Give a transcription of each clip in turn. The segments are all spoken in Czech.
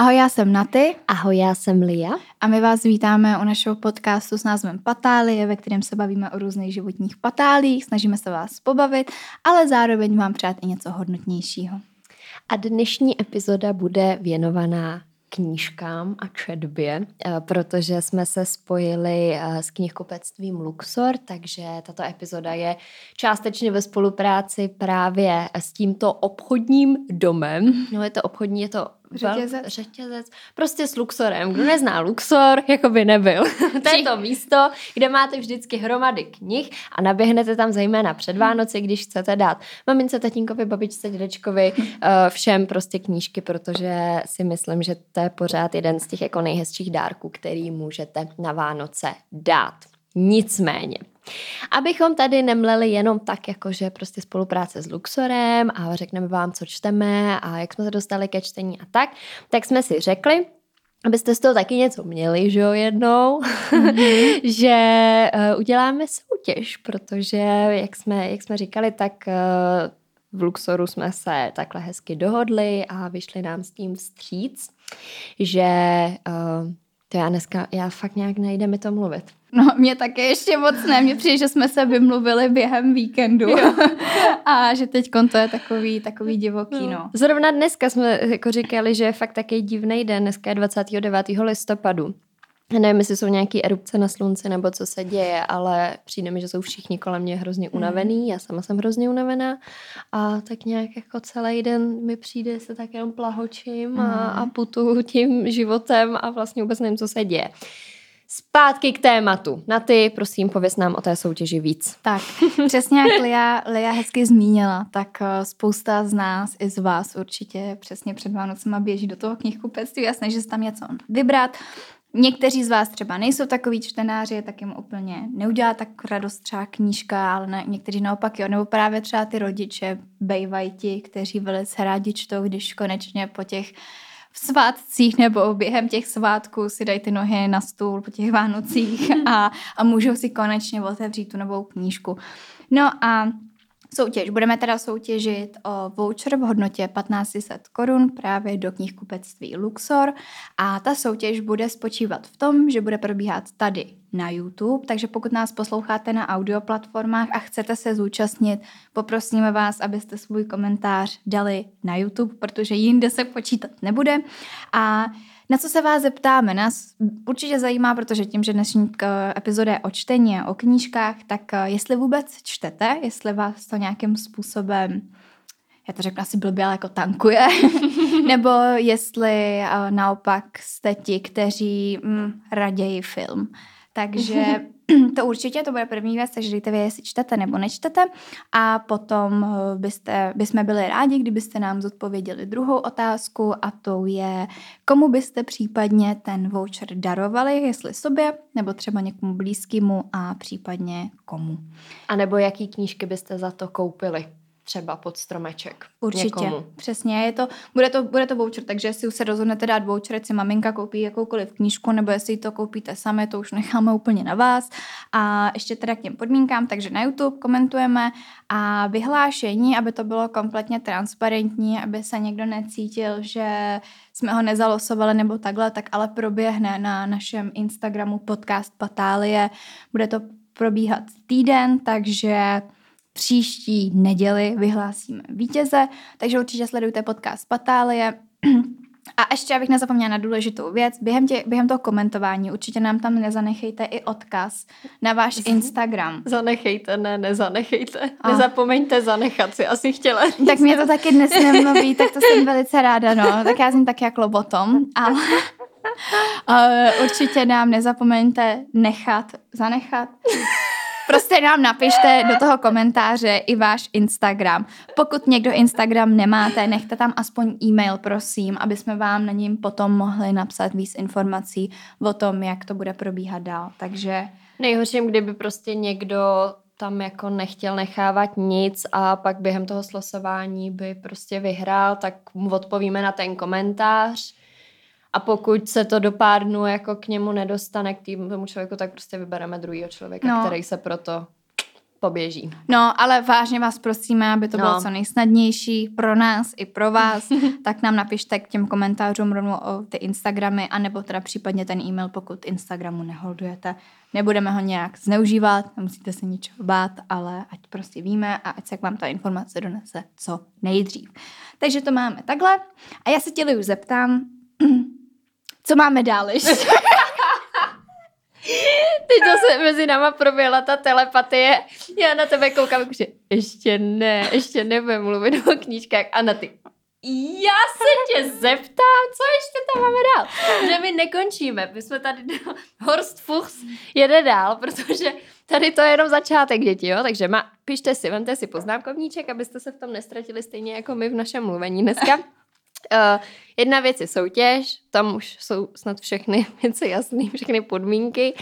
Ahoj, já jsem Naty. Ahoj, já jsem Lia. A my vás vítáme u našeho podcastu s názvem Patálie, ve kterém se bavíme o různých životních patálích, snažíme se vás pobavit, ale zároveň vám přát i něco hodnotnějšího. A dnešní epizoda bude věnovaná knížkám a četbě, eh, protože jsme se spojili eh, s knihkupectvím Luxor, takže tato epizoda je částečně ve spolupráci právě s tímto obchodním domem. No je to obchodní, je to Řetězec? řetězec. Prostě s Luxorem. Kdo nezná Luxor, jako by nebyl. to je to místo, kde máte vždycky hromady knih a naběhnete tam zejména před Vánoci, když chcete dát mamince, tatínkovi, babičce, dědečkovi, eh, všem prostě knížky, protože si myslím, že to je pořád jeden z těch jako nejhezčích dárků, který můžete na Vánoce dát. Nicméně, Abychom tady nemleli jenom tak, jakože prostě spolupráce s Luxorem a řekneme vám, co čteme a jak jsme se dostali ke čtení a tak, tak jsme si řekli, abyste z toho taky něco měli, že jo, jednou, mm-hmm. že uh, uděláme soutěž, protože jak jsme, jak jsme říkali, tak uh, v Luxoru jsme se takhle hezky dohodli a vyšli nám s tím vstříc, že uh, to já dneska, já fakt nějak nejde mi to mluvit. No, mě také ještě moc ne. Mně přijde, že jsme se vymluvili během víkendu a že teď to je takový, takový divoký, no. no. Zrovna dneska jsme jako říkali, že je fakt takový divný den. Dneska je 29. listopadu. Nevím, jestli jsou nějaké erupce na slunci nebo co se děje, ale přijde mi, že jsou všichni kolem mě hrozně hmm. unavený. Já sama jsem hrozně unavená a tak nějak jako celý den mi přijde, se tak jenom plahočím a, hmm. a putu tím životem a vlastně vůbec nevím, co se děje. Zpátky k tématu. Na ty, prosím, pověs nám o té soutěži víc. Tak, přesně jak Lia, Lia hezky zmínila, tak eh, spousta z nás i z vás určitě přesně před Vánocema běží do toho knihkupectví a snaží se tam něco vybrat. Někteří z vás třeba nejsou takový čtenáři, tak jim úplně neudělá tak radost třeba knížka, ale ne, někteří naopak jo, nebo právě třeba ty rodiče bejvají ti, kteří velice rádi čtou, když konečně po těch v svátcích nebo během těch svátků si dají ty nohy na stůl po těch Vánocích a, a můžou si konečně otevřít tu novou knížku. No a soutěž. Budeme teda soutěžit o voucher v hodnotě 1500 korun právě do knihkupectví Luxor. A ta soutěž bude spočívat v tom, že bude probíhat tady na YouTube, takže pokud nás posloucháte na audioplatformách a chcete se zúčastnit, poprosíme vás, abyste svůj komentář dali na YouTube, protože jinde se počítat nebude. A na co se vás zeptáme? Nás určitě zajímá, protože tím, že dnešní epizoda je o čtení, o knížkách, tak eh, jestli vůbec čtete, jestli vás to nějakým způsobem já to řeknu asi blbě, ale jako tankuje, nebo jestli uh, naopak jste ti, kteří mm, raději film. Takže to určitě, to bude první věc, takže dejte vědět, jestli čtete nebo nečtete a potom eh, byste, bychom byli rádi, kdybyste nám zodpověděli druhou otázku a to je, komu byste případně ten voucher darovali, jestli sobě nebo třeba někomu blízkému a případně komu. A nebo jaký knížky byste za to koupili? Třeba pod stromeček. Určitě, někomu. přesně. Je to, bude, to, bude to voucher, takže jestli se rozhodnete dát voucher, si maminka koupí jakoukoliv knížku, nebo jestli to koupíte sami, to už necháme úplně na vás. A ještě teda k těm podmínkám, takže na YouTube komentujeme a vyhlášení, aby to bylo kompletně transparentní, aby se někdo necítil, že jsme ho nezalosovali nebo takhle, tak ale proběhne na našem Instagramu podcast Patálie. Bude to probíhat týden, takže příští neděli vyhlásíme vítěze, takže určitě sledujte podcast Patálie. A ještě, abych nezapomněla na důležitou věc, během, tě, během toho komentování určitě nám tam nezanechejte i odkaz na váš Instagram. Zanechejte, ne, nezanechejte. A. Nezapomeňte zanechat si, asi chtěla říct. Tak mě to taky dnes nemluví, tak to jsem velice ráda, no. Tak já jsem tak jako lobotom, ale uh, určitě nám nezapomeňte nechat, zanechat Prostě nám napište do toho komentáře i váš Instagram. Pokud někdo Instagram nemáte, nechte tam aspoň e-mail, prosím, aby jsme vám na ním potom mohli napsat víc informací o tom, jak to bude probíhat dál. Takže... Nejhorším, kdyby prostě někdo tam jako nechtěl nechávat nic a pak během toho slosování by prostě vyhrál, tak mu odpovíme na ten komentář a pokud se to do pár dnů jako k němu nedostane, k tým, tomu člověku, tak prostě vybereme druhého člověka, no. který se proto poběží. No, ale vážně vás prosíme, aby to No. bylo co nejsnadnější pro nás i pro vás, tak nám napište k těm komentářům rovnou o ty Instagramy, anebo teda případně ten e-mail, pokud Instagramu neholdujete. Nebudeme ho nějak zneužívat, nemusíte se ničeho bát, ale ať prostě víme a ať se k vám ta informace donese co nejdřív. Takže to máme takhle. A já se tě, Liu, zeptám, co máme dál ještě? Teď zase mezi náma proběhla ta telepatie. Já na tebe koukám, že ještě ne, ještě nebudem mluvit o knížkách. A na ty, já se tě zeptám, co ještě tam máme dál. Že my nekončíme, my jsme tady, Horst Fuchs jede dál, protože tady to je jenom začátek děti, jo? takže ma, pište si, vemte si poznámkovníček, abyste se v tom nestratili stejně jako my v našem mluvení dneska. Uh, jedna věc je soutěž, tam už jsou snad všechny věci jasné, všechny podmínky.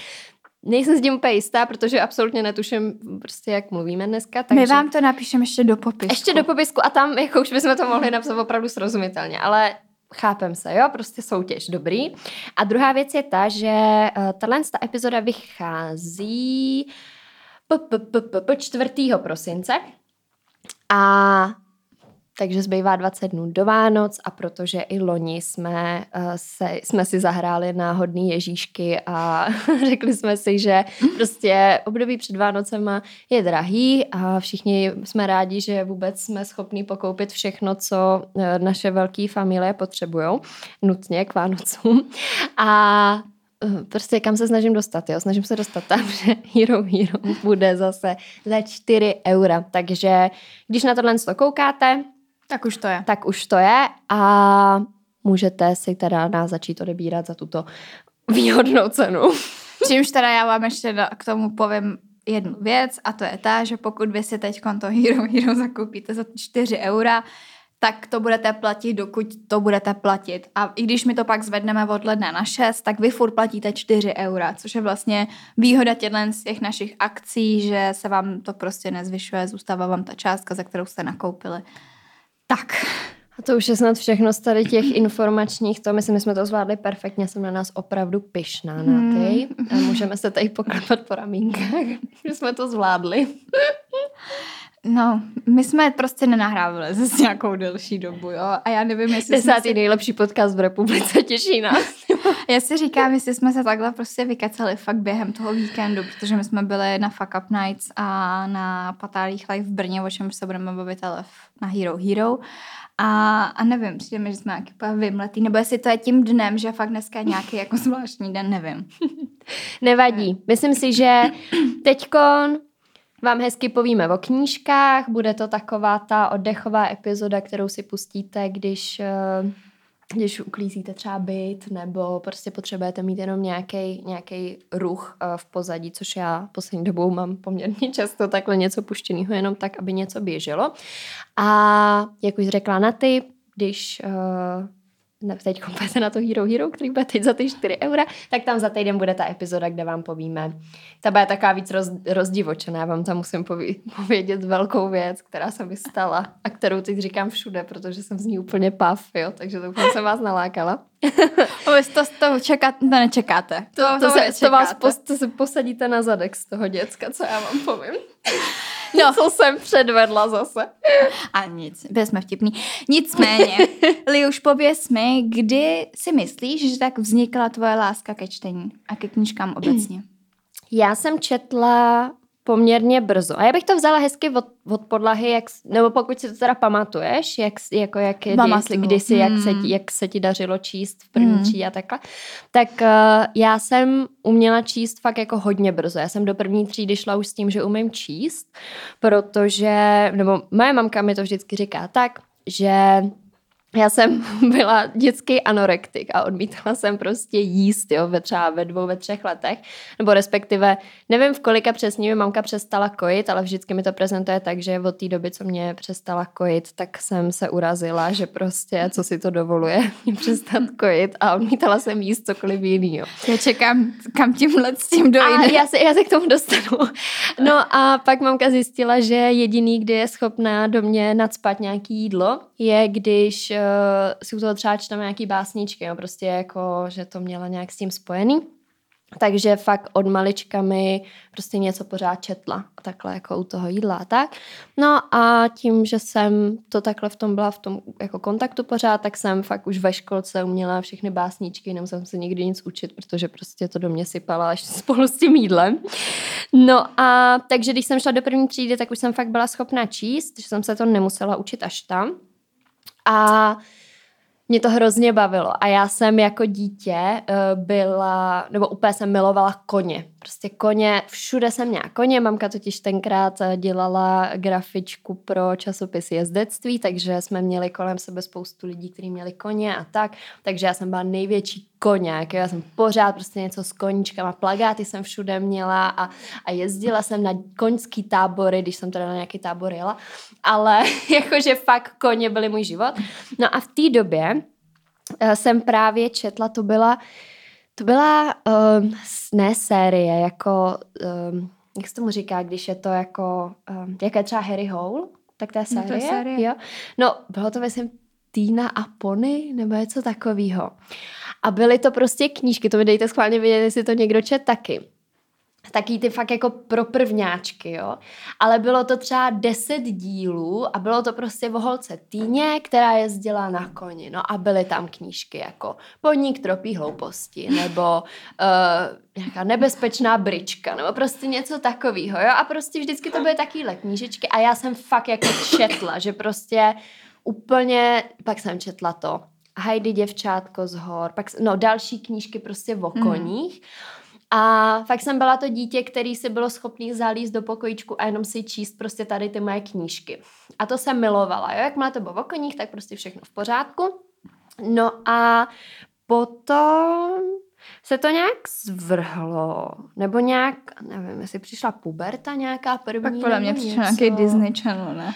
Nejsem s tím úplně jistá, protože absolutně netuším prostě, jak mluvíme dneska. Takže... My vám to napíšeme ještě do popisku. Ještě do popisku a tam jako už bychom to mohli napsat opravdu srozumitelně, ale chápem se, jo, prostě soutěž, dobrý. A druhá věc je ta, že uh, tahle ta epizoda vychází p- p- p- p- p- 4. prosince a takže zbývá 20 dnů do Vánoc a protože i loni jsme, uh, se, jsme si zahráli náhodný Ježíšky a řekli jsme si, že prostě období před Vánocema je drahý a všichni jsme rádi, že vůbec jsme schopni pokoupit všechno, co uh, naše velké familie potřebují nutně k Vánocům. A uh, prostě kam se snažím dostat, jo? Snažím se dostat tam, že Hero Hero bude zase za 4 eura. Takže když na tohle to koukáte, Tak už to je. tak už to je a můžete si teda nás začít odebírat za tuto výhodnou cenu. Čímž teda já vám ještě k tomu povím jednu věc a to je ta, že pokud vy si teď to Hero Hero zakoupíte za 4 eura, tak to budete platit, dokud to budete platit. A i když my to pak zvedneme od ledna na 6, tak vy furt platíte 4 eura, což je vlastně výhoda těchto z těch našich akcí, že se vám to prostě nezvyšuje, zůstává vám ta částka, za kterou jste nakoupili. Tak, A to už je snad všechno z tady těch informačních, to myslím, že jsme to zvládli perfektně, jsem na nás opravdu pyšná na ty. A můžeme se tady poklepat po ramínkách, že jsme to zvládli. no, my jsme prostě nenahrávali zase nějakou delší dobu, jo, a já nevím, jestli Desátý si nejlepší podcast v republice, těší nás. Já si říkám, jestli jsme se takhle prostě vykecali fakt během toho víkendu, protože my jsme byli na Fuck Up Nights a na Patálích Live v Brně, o čemž se budeme bavit ale na Hero Hero. A, a nevím, přijde mi, že jsme nějaký úplně vymletý, nebo jestli to je tím dnem, že fakt dneska je nějaký jako zvláštní den, nevím. Nevadí. Myslím si, že teďkon vám hezky povíme o knížkách, bude to taková ta oddechová epizoda, kterou si pustíte, když, eh, když uklízíte třeba byt, nebo prostě potřebujete mít jenom nějaký nějaký ruch eh, v pozadí, což já poslední dobou mám poměrně často takhle něco puštěného, jenom tak, aby něco běželo. A jak už řekla na ty, když uh, teď půjdete na to Hero Hero, který bude teď za ty 4 eura, tak tam za týden bude ta epizoda, kde vám povíme. Ta bude taková víc roz, rozdivočená, vám tam musím poví, povědět velkou věc, která se mi stala a kterou teď říkám všude, protože jsem z ní úplně pav, jo, takže to jsem vás nalákala. To, to, čekat, to nečekáte. To, to, to, se, to vás nečekáte. pos, to se posadíte na zadek z toho děcka, co já vám povím. No. Co jsem předvedla zase. A nic, byli jsme vtipný. Nicméně, Liuš, pověz mi, kdy si myslíš, že tak vznikla tvoje láska ke čtení a ke knížkám obecně? Já jsem četla poměrně brzo. A já bych to vzala hezky od, od podlahy, jak, nebo pokud si to teda pamatuješ, jak, jako jak, kdy, kdysi, jak, se Hmm. ti, jak se ti dařilo číst v první Hmm. třídě a takhle, tak uh, já jsem uměla číst fakt jako hodně brzo. Já jsem do první třídy šla už s tím, že umím číst, protože, nebo moje mamka mi to vždycky říká tak, že já jsem byla dětský anorektik a odmítala jsem prostě jíst, jo, ve třeba ve dvou, ve třech letech, nebo respektive, nevím v kolika přesně mi mamka přestala kojit, ale vždycky mi to prezentuje tak, že od té doby, co mě přestala kojit, tak jsem se urazila, že prostě, co si to dovoluje, mě přestat kojit a odmítala jsem jíst cokoliv jinýho. Já čekám, kam tímhle s tím A dojde. já se, já se k tomu dostanu. No a pak mamka zjistila, že jediný, kdy je schopná do mě nadspat nějaký jídlo, je když uh, si u toho třeba čteme nějaký básničky, jo, prostě jako, že to měla nějak s tím spojený. takže fakt od malička mi prostě něco pořád četla, takhle jako u toho jídla a tak. No a tím, že jsem to takhle v tom byla v tom jako kontaktu pořád, tak jsem fakt už ve školce uměla všechny básničky, nemusela se nikdy nic učit, protože prostě to do mě sypala až spolu s tím jídlem. No a takže když jsem šla do první třídy, tak už jsem fakt byla schopná číst, že jsem se to nemusela učit až tam. A mě to hrozně bavilo a já jsem jako dítě uh, byla, nebo úplně jsem milovala koně. Prostě koně, všude jsem měla koně, mamka totiž tenkrát eh, dělala grafičku pro časopis jezdectví, takže jsme měli kolem sebe spoustu lidí, kteří měli koně a tak, takže já jsem byla největší koněk, já jsem pořád prostě něco s koníčkama, plagáty jsem všude měla a, a jezdila jsem na koňský tábory, když jsem teda na nějaký tábor jela, ale jakože fakt koně byly můj život. No a v té době uh, jsem právě četla, to byla to byla um, ne série, jako, um, jak se tomu říká, když je to jako, um, jaká třeba Harry Hole, tak to je série. No, to je série. Jo? No, bylo to myslím Týna a Pony, nebo něco takového. A byly to prostě knížky, to mi dejte schválně vědět, jestli to někdo čet taky taky ty fakt jako pro prvňáčky, jo. Ale bylo to třeba deset dílů a bylo to prostě o holce Týně, která jezdila na koni. No a byly tam knížky jako Podnik tropí hlouposti nebo uh, nějaká nebezpečná brička nebo prostě něco takového, jo. A prostě vždycky to byly takovéhle knížečky a já jsem fakt jako četla, že prostě úplně, pak jsem četla to Heidi děvčátko z hor, pak, no další knížky prostě o mhm. koních. Mm. A fakt jsem byla to dítě, který si bylo schopný zalíst do pokojíčku a jenom si číst prostě tady ty moje knížky. A to jsem milovala, jo? Jakmile to bylo koních, tak prostě všechno v pořádku. No a potom se to nějak zvrhlo, nebo nějak, nevím, jestli přišla puberta nějaká první. Pak podle mě přišel nějaký Disney Channel, ne?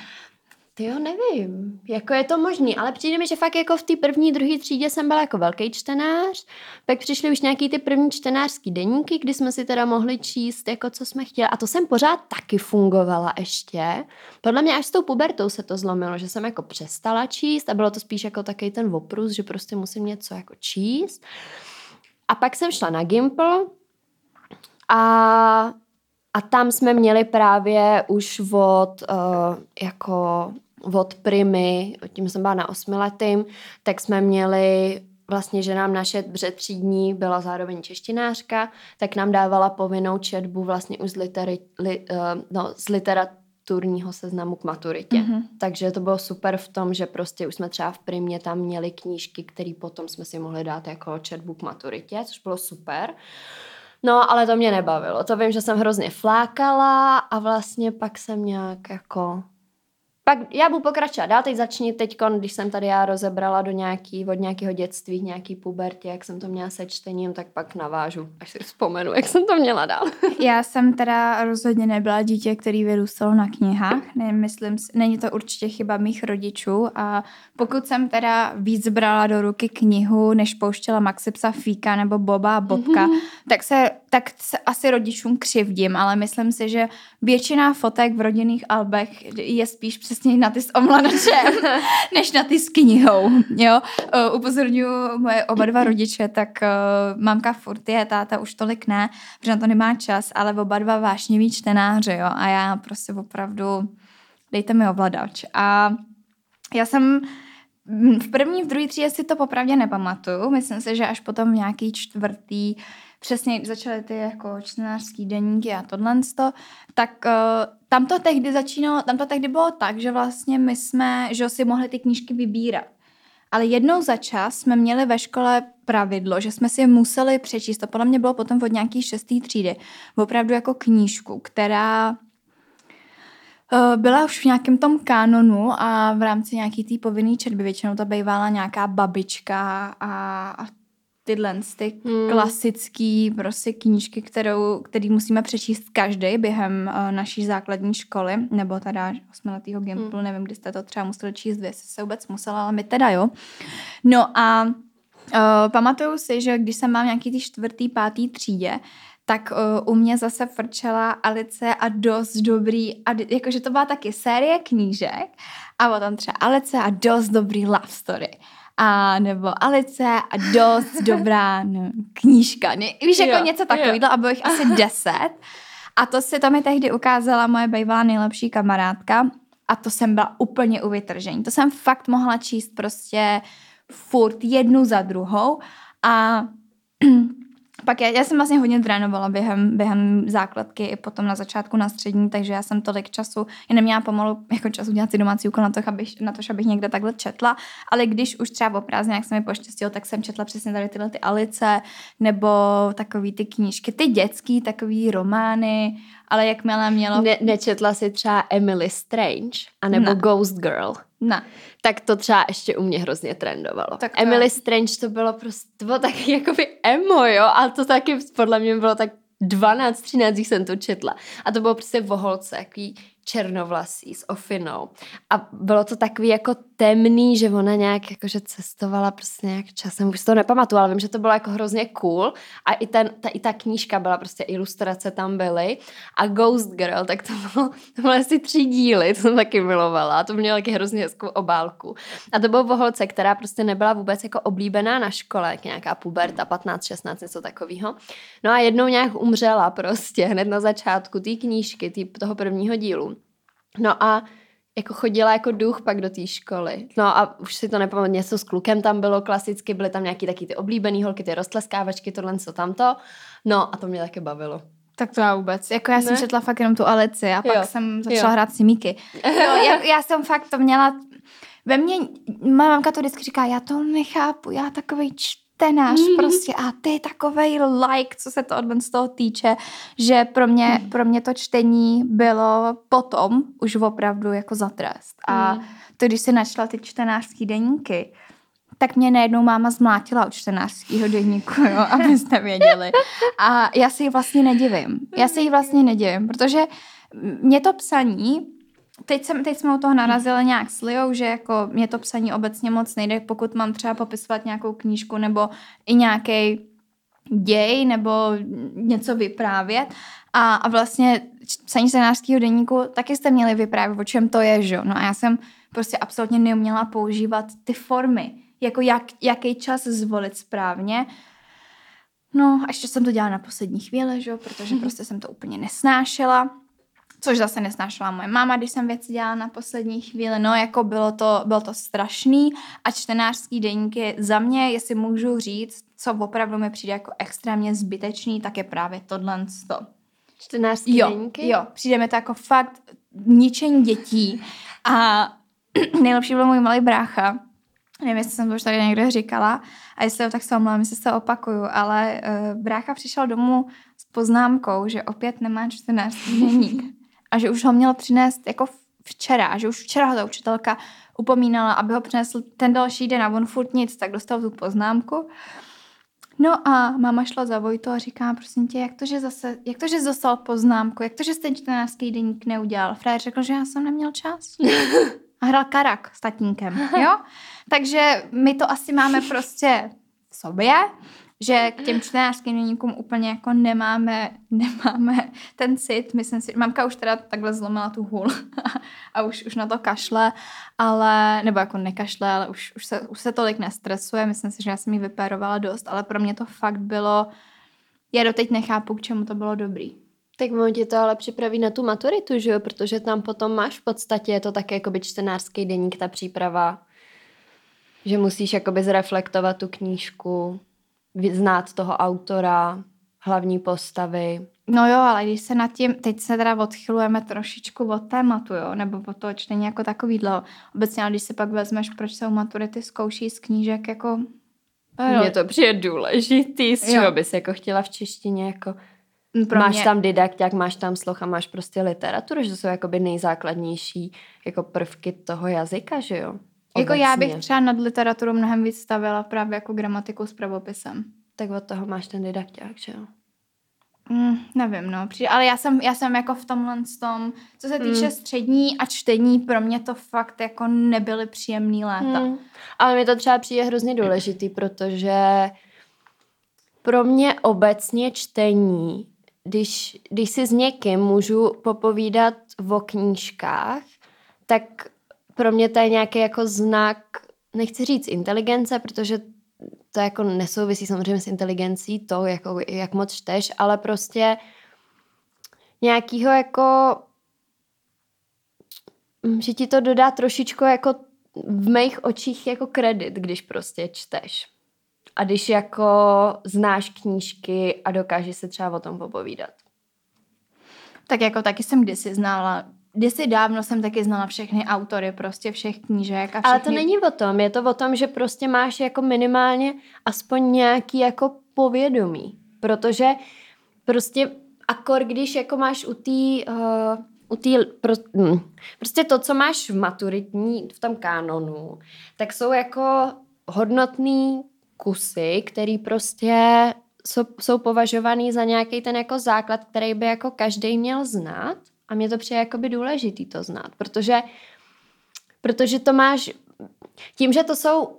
Ty jo, nevím. Jako je to možný, ale přijde mi, že fakt jako v té první, druhé třídě jsem byla jako velký čtenář, pak přišly už nějaký ty první čtenářský deníky, kdy jsme si teda mohli číst, jako co jsme chtěli. A to jsem pořád taky fungovala ještě. Podle mě až s tou pubertou se to zlomilo, že jsem jako přestala číst a bylo to spíš jako takový ten oprus, že prostě musím něco jako číst. A pak jsem šla na Gimple a a tam jsme měli právě už od uh, jako od primy, tím jsem byla na osmiletým, tak jsme měli vlastně, že nám naše třídní byla zároveň češtinářka, tak nám dávala povinnou četbu vlastně už z, literi, li, uh, no, z literaturního seznamu k maturitě. Mm-hmm. Takže to bylo super v tom, že prostě už jsme třeba v primě tam měli knížky, které potom jsme si mohli dát jako četbu k maturitě, což bylo super. Uh, No, ale to mě nebavilo. To vím, že jsem hrozně flákala a vlastně pak jsem nějak jako pak já budu pokračovat dál, teď začni teď, když jsem tady já rozebrala do nějaký, od nějakého dětství, nějaký pubertě, jak jsem to měla se čtením, tak pak navážu, až si vzpomenu, jak jsem to měla dál. já jsem teda rozhodně nebyla dítě, který vyrůstalo na knihách, nemyslím, není to určitě chyba mých rodičů a pokud jsem teda víc brala do ruky knihu, než pouštěla Maxipsa Fíka nebo Boba a Bobka, mm-hmm. tak, se, tak se asi rodičům křivdím, ale myslím si, že většina fotek v rodinných albech je spíš přesně na ty s omladačem, než na ty s knihou, jo. Uh, upozorňuji moje oba dva rodiče, tak uh, mamka furt je, táta už tolik ne, protože na to nemá čas, ale oba dva vášniví čtenáři, jo. A já prostě opravdu, dejte mi ovladač. A já jsem v první, v druhé třídě si to popravdě nepamatuju. Myslím si, že až potom v nějaký čtvrtý přesně začaly ty jako čtenářský deníky a tohle, tak uh, tam to tehdy začínalo, tam to tehdy bylo tak, že vlastně my jsme, že si mohli ty knížky vybírat. Ale jednou za čas jsme měli ve škole pravidlo, že jsme si je museli přečíst. To podle mě bylo potom od nějaký šestý třídy. Opravdu jako knížku, která eh, byla už v nějakém tom kanonu a v rámci nějaký té povinné četby většinou to bývala nějaká babička a, a tyhle ty hmm. klasický prostě knížky, kterou, který musíme přečíst každý během uh, naší základní školy, nebo teda osmiletýho Gimplu, hmm. nevím, kdy jste to třeba museli číst, vy se vůbec musela, ale my teda jo. No a uh, pamatuju si, že když jsem mám nějaký ty čtvrtý, pátý třídě, tak uh, u mě zase frčela Alice a dost dobrý, a jakože to byla taky série knížek a potom třeba Alice a dost dobrý love story. A nebo Alice a dost dobrá no, knížka. Ne, víš, jako Jo, něco takového a bylo jich asi deset. A to si to mi tehdy ukázala moje bývalá nejlepší kamarádka a to jsem byla úplně u vytržení. To jsem fakt mohla číst prostě furt jednu za druhou a pak já, já jsem vlastně hodně trénovala během, během základky i potom na začátku na střední, takže já jsem tolik času, já neměla pomalu jako času dělat si domácí úkol na to, abych, na to, abych někde takhle četla, ale když už třeba o prázdninách se mi poštěstilo, tak jsem četla přesně tady tyhle ty Alice, nebo takový ty knížky, ty dětský, takový romány, ale jakmile mělo... Ne, nečetla si třeba Emily Strange, anebo Ne. Ghost Girl. Ne. Tak to třeba ještě u mě hrozně trendovalo. Tak to- Emily Strange to bylo prostě, to bylo taky jakoby emo, jo, ale to taky podle mě bylo tak 12, 13, když jsem to četla. A to bylo prostě voholce, jaký černovlasý s ofinou. A bylo to takový jako temný, že ona nějak jakože cestovala prostě nějak časem, už si to nepamatuju, ale vím, že to bylo jako hrozně cool. A i, ten, ta, i ta knížka byla prostě, ilustrace tam byly. A Ghost Girl, tak to bylo, to bylo asi tři díly, to jsem taky milovala. A to mělo taky hrozně hezkou obálku. A to bylo voholce, která prostě nebyla vůbec jako oblíbená na škole, jak nějaká puberta, 15, 16, něco takového. No a jednou nějak umřela prostě hned na začátku té knížky, tý, toho prvního dílu. No a jako chodila jako duch pak do té školy. No a už si to nepamatuju, něco s klukem tam bylo klasicky, byly tam nějaký taky ty oblíbený holky, ty roztleskávačky, tohle, co tamto. No a to mě taky bavilo. Tak to já vůbec. Jako já jsem Ne? četla fakt jenom tu Alici a pak Jo, jsem začala jo. hrát simíky. Jo, já, já jsem fakt to měla... Ve mně, má mamka to vždycky říká, já to nechápu, já takovej čtenář prostě a ty takovej like, co se to od z toho týče, že pro mě, pro mě to čtení bylo potom už opravdu jako za trest. A Mm. to, když si načla ty čtenářský deníky, tak mě najednou máma zmlátila od čtenářského deníku, jo, abyste věděli. A já se jí vlastně nedivím. Já se jí vlastně nedivím, protože mě to psaní, teď, jsem, teď jsme u toho narazili nějak s Liou, že jako mě to psaní obecně moc nejde, pokud mám třeba popisovat nějakou knížku nebo i nějaký děj nebo něco vyprávět. A, a vlastně psaní scénářského deníku taky jste měli vyprávět, o čem to je, že jo? No a já jsem prostě absolutně neuměla používat ty formy, jako jak, jaký čas zvolit správně. No a ještě jsem to dělala na poslední chvíli, že jo? Protože prostě jsem to úplně nesnášela. Což zase nesnášela moje máma, když jsem věci dělala na poslední chvíli. No, jako bylo to, bylo to strašný. A čtenářský deníky za mě, jestli můžu říct, co opravdu mi přijde jako extrémně zbytečný, tak je právě tohle. To. Čtenářský Jo, deníky? jo, přijde mi to jako fakt ničení dětí. A nejlepší byl můj malý brácha. Nevím, jestli jsem to už tady někde říkala. A jestli jo, tak se omlouvám, jestli se opakuju. Ale uh, brácha přišel domů s poznámkou, že opět nemá čtenářský deník. A že už ho měl přinést jako včera. A že už včera ho ta učitelka upomínala, aby ho přinesl ten další den a on furt nic, tak dostal tu poznámku. No a máma šla za Vojto a říká, prosím tě, jak to, že zase, jak to, že dostal poznámku, jak to, že ten čtenářský deník neudělal? Frajer řekl, že já jsem neměl čas. A hrál karak s tatínkem, jo? Takže my to asi máme prostě v sobě, že k těm čtenářským deníkům úplně jako nemáme, nemáme ten cit. Myslím si, mamka už teda takhle zlomila tu hůl a už, už na to kašle, ale, nebo jako nekašle, ale už, už, se, už se tolik nestresuje. Myslím si, že já jsem jí vypérovala dost, ale pro mě to fakt bylo, já doteď nechápu, k čemu to bylo dobrý. Tak ono ti to ale připraví na tu maturitu, že jo? Protože tam potom máš v podstatě, je to také jakoby čtenářský deník, ta příprava, že musíš jakoby zreflektovat tu knížku, znát toho autora, hlavní postavy. No jo, ale když se nad tím, teď se teda odchylujeme trošičku od tématu, jo, nebo od toho čtení jako takovýhle. Obecně, ale když si pak vezmeš, proč se u maturity zkouší z knížek, jako... Mně to přijde důležitý, z Jo. čeho bys jako chtěla v češtině, jako pro máš mě, tam didakták, máš tam sloh a máš prostě literaturu, že to jsou jakoby nejzákladnější jako prvky toho jazyka, že jo? Jako já bych Obecně. třeba nad literaturu mnohem víc stavila právě jako gramatiku s pravopisem. Tak od toho máš ten didakták, že jo? Mm, nevím, no, přijde, ale já jsem, já jsem jako v tomhle tom, co se týče Mm. střední a čtení, pro mě to fakt jako nebyly příjemný léta. Hmm. Ale mi to třeba přijde hrozně důležitý, protože pro mě obecně čtení, když, když si s někým můžu popovídat o knížkách, tak pro mě to je nějaký jako znak nechci říct inteligence, protože to jako nesouvisí samozřejmě s inteligencí, to, jako, jak moc čteš, ale prostě nějakýho jako, mm, že ti to dodá trošičku jako v mých očích jako kredit, když prostě čteš. A když jako znáš knížky a dokážeš se třeba o tom popovídat. Tak jako taky jsem kdysi znala Kdysi dávno jsem taky znala všechny autory prostě všech knížek. A všechny... Ale to není o tom, je to o tom, že prostě máš jako minimálně aspoň nějaký jako povědomí. Protože prostě akor, když jako máš u té uh, u tý, pro, hm, prostě to, co máš v maturitní, v tom kánonu, tak jsou jako hodnotný kusy, který prostě jsou, jsou považovaný za nějaký ten jako základ, který by jako každý měl znát a mě to přijde jakoby důležitý to znát, protože, protože to máš, tím, že to jsou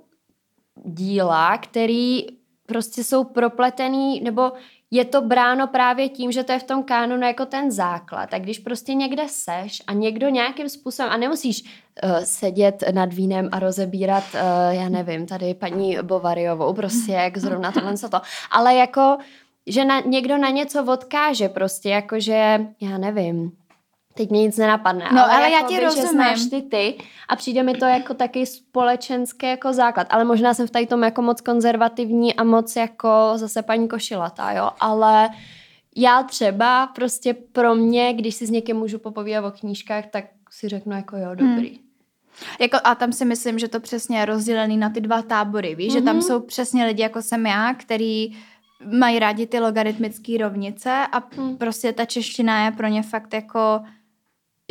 díla, které prostě jsou propletený, nebo je to bráno právě tím, že to je v tom kánonu jako ten základ. A když prostě někde seš a někdo nějakým způsobem, a nemusíš uh, sedět nad vínem a rozebírat, uh, já nevím, tady paní Bovariovou, prostě jak zrovna tohle to, ale jako, že na, někdo na něco odkáže prostě, jakože, já nevím, Teď mě nic nenapadne. No, ale, ale jako já ti rozumím. Že znáš ty ty a přijde mi to jako taky společenský jako základ. Ale možná jsem v tady tom jako moc konzervativní a moc jako zase paní košilatá, jo. Ale já třeba prostě pro mě, když si s někým můžu popovídat o knížkách, tak si řeknu jako jo, hmm. dobrý. Hmm. Jako, a tam si myslím, že to přesně je rozdělený na ty dva tábory, víš, mm-hmm. že tam mhm. jsou přesně lidi jako jsem já, který mají rádi ty logaritmické rovnice a mm. prostě ta čeština je pro ně fakt jako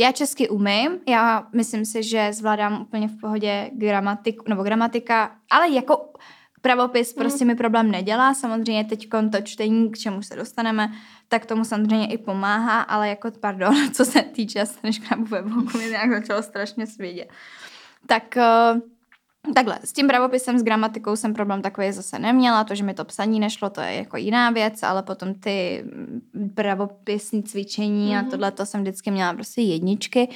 já česky umím, já myslím si, že zvládám úplně v pohodě gramatiku, nebo gramatika, ale jako pravopis mm. prostě mi problém nedělá, samozřejmě teď to čtení, k čemu se dostaneme, tak tomu samozřejmě i pomáhá, ale jako, pardon, co se týče než krabu ve bloku, mi nějak začalo strašně svědět. Tak uh, Takhle, s tím pravopisem, s gramatikou jsem problém takový zase neměla, to, že mi to psaní nešlo, to je jako jiná věc, ale potom ty pravopisní cvičení mm-hmm. a mhm. tohle to jsem vždycky měla prostě jedničky,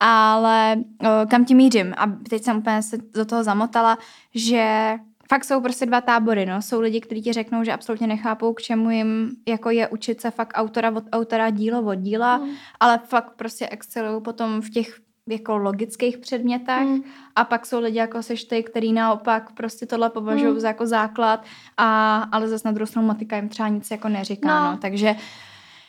ale o, kam tím mířím? A teď jsem úplně se do toho zamotala, že fakt jsou prostě dva tábory, no. Jsou lidi, kteří ti řeknou, že absolutně nechápou, k čemu jim jako je učit se fakt autora od autora, dílo od díla, mm. ale fakt prostě excelují potom v těch jako logických předmětech mm. a pak jsou lidi jako seš ty, který naopak prostě tohle považují mm. za jako základ, a, ale zase na druhou stranu matika jim třeba nic jako neříká, no. no takže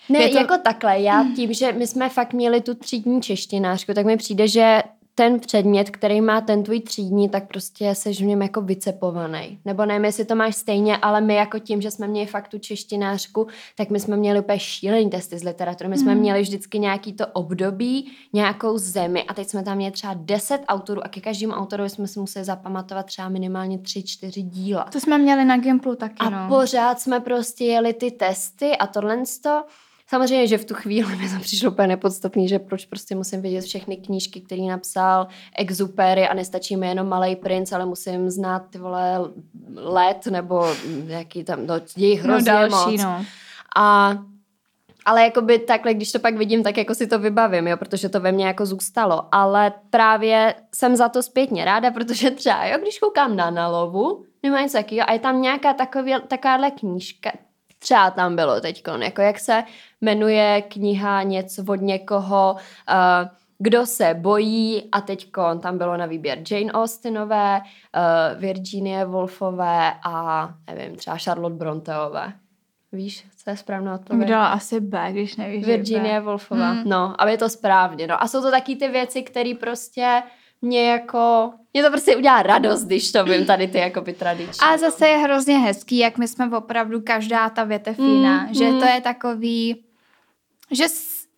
ne, to... jako takhle, já tím, že my jsme fakt měli tu třídní češtinářku, tak mi přijde, že ten předmět, který má ten tvůj třídní, tak prostě seš v něm jako vycepovaný. Nebo nevím, jestli to máš stejně, ale my jako tím, že jsme měli fakt tu češtinářku, tak my jsme měli úplně šílený testy z literatury. My jsme mm. měli vždycky nějaký to období, nějakou zemi a teď jsme tam měli třeba 10 autorů a ke každému autorovi jsme si museli zapamatovat třeba minimálně 3-4 díla. To jsme měli na Gimplu taky, A no. pořád jsme prostě jeli ty testy a tohle to Samozřejmě, že v tu chvíli mi to přišlo úplně nepodstatný, že proč prostě musím vědět všechny knížky, které napsal Exupery a nestačí mi jenom Malý princ, ale musím znát ty vole let nebo jaký tam, no, je hrozně no, další, moc. No. A ale jakoby takhle, když to pak vidím, tak jako si to vybavím, jo, protože to ve mně jako zůstalo. Ale právě jsem za to zpětně ráda, protože třeba, jo, když koukám na Nalovu, nebo něco takového, a je tam nějaká takový, takováhle knížka, třeba tam bylo teď, jako jak se jmenuje kniha něco od někoho, uh, kdo se bojí a teď tam bylo na výběr Jane Austenové, uh, Virginie Woolfové a nevím, třeba Charlotte Bronteové. Víš, co je správná odpověď? Dala asi B, když nevíš, Virginie Woolfová. Hmm. No, aby je to správně. No. A jsou to taky ty věci, které prostě mě jako, mě to prostě udělá radost, když to vím tady ty jako by tradiční. A zase je hrozně hezký, jak my jsme opravdu každá ta větev jiná, mm, že mm. to je takový, že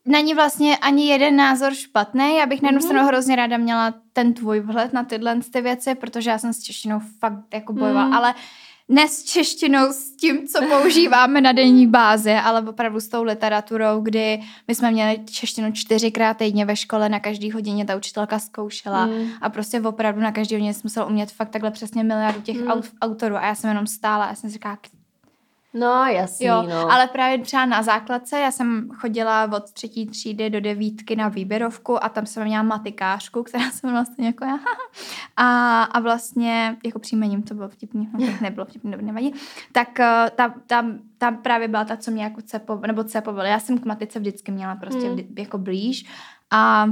není vlastně ani jeden názor špatný. Já bych na jednu mm. stranu hrozně ráda měla ten tvůj vhled na tyhle ty věci, protože já jsem s češtinou fakt jako bojovala, mm. ale ne s češtinou, s tím, co používáme na denní bázi, ale opravdu s tou literaturou, kdy my jsme měli češtinu čtyřikrát týdně ve škole, na každý hodině ta učitelka zkoušela mm. a prostě opravdu na každý hodině jsem musela umět fakt takhle přesně miliardu těch mm. aut, autorů a já jsem jenom stála a já jsem si říkala, No, jasný, Jo, no. ale právě třeba na základce, já jsem chodila od třetí třídy do devítky na výběrovku a tam jsem měla matikářku, která se jmenovala stejně jako já. A, a vlastně, jako příjmením to bylo vtipný, no, tak nebylo vtipný, dobrý, nevadí. Tak eh, ta, ta, ta, právě byla ta, co mě jako cepo, nebo cepovala. Já jsem k matice vždycky měla prostě Hmm. vždy, jako blíž. A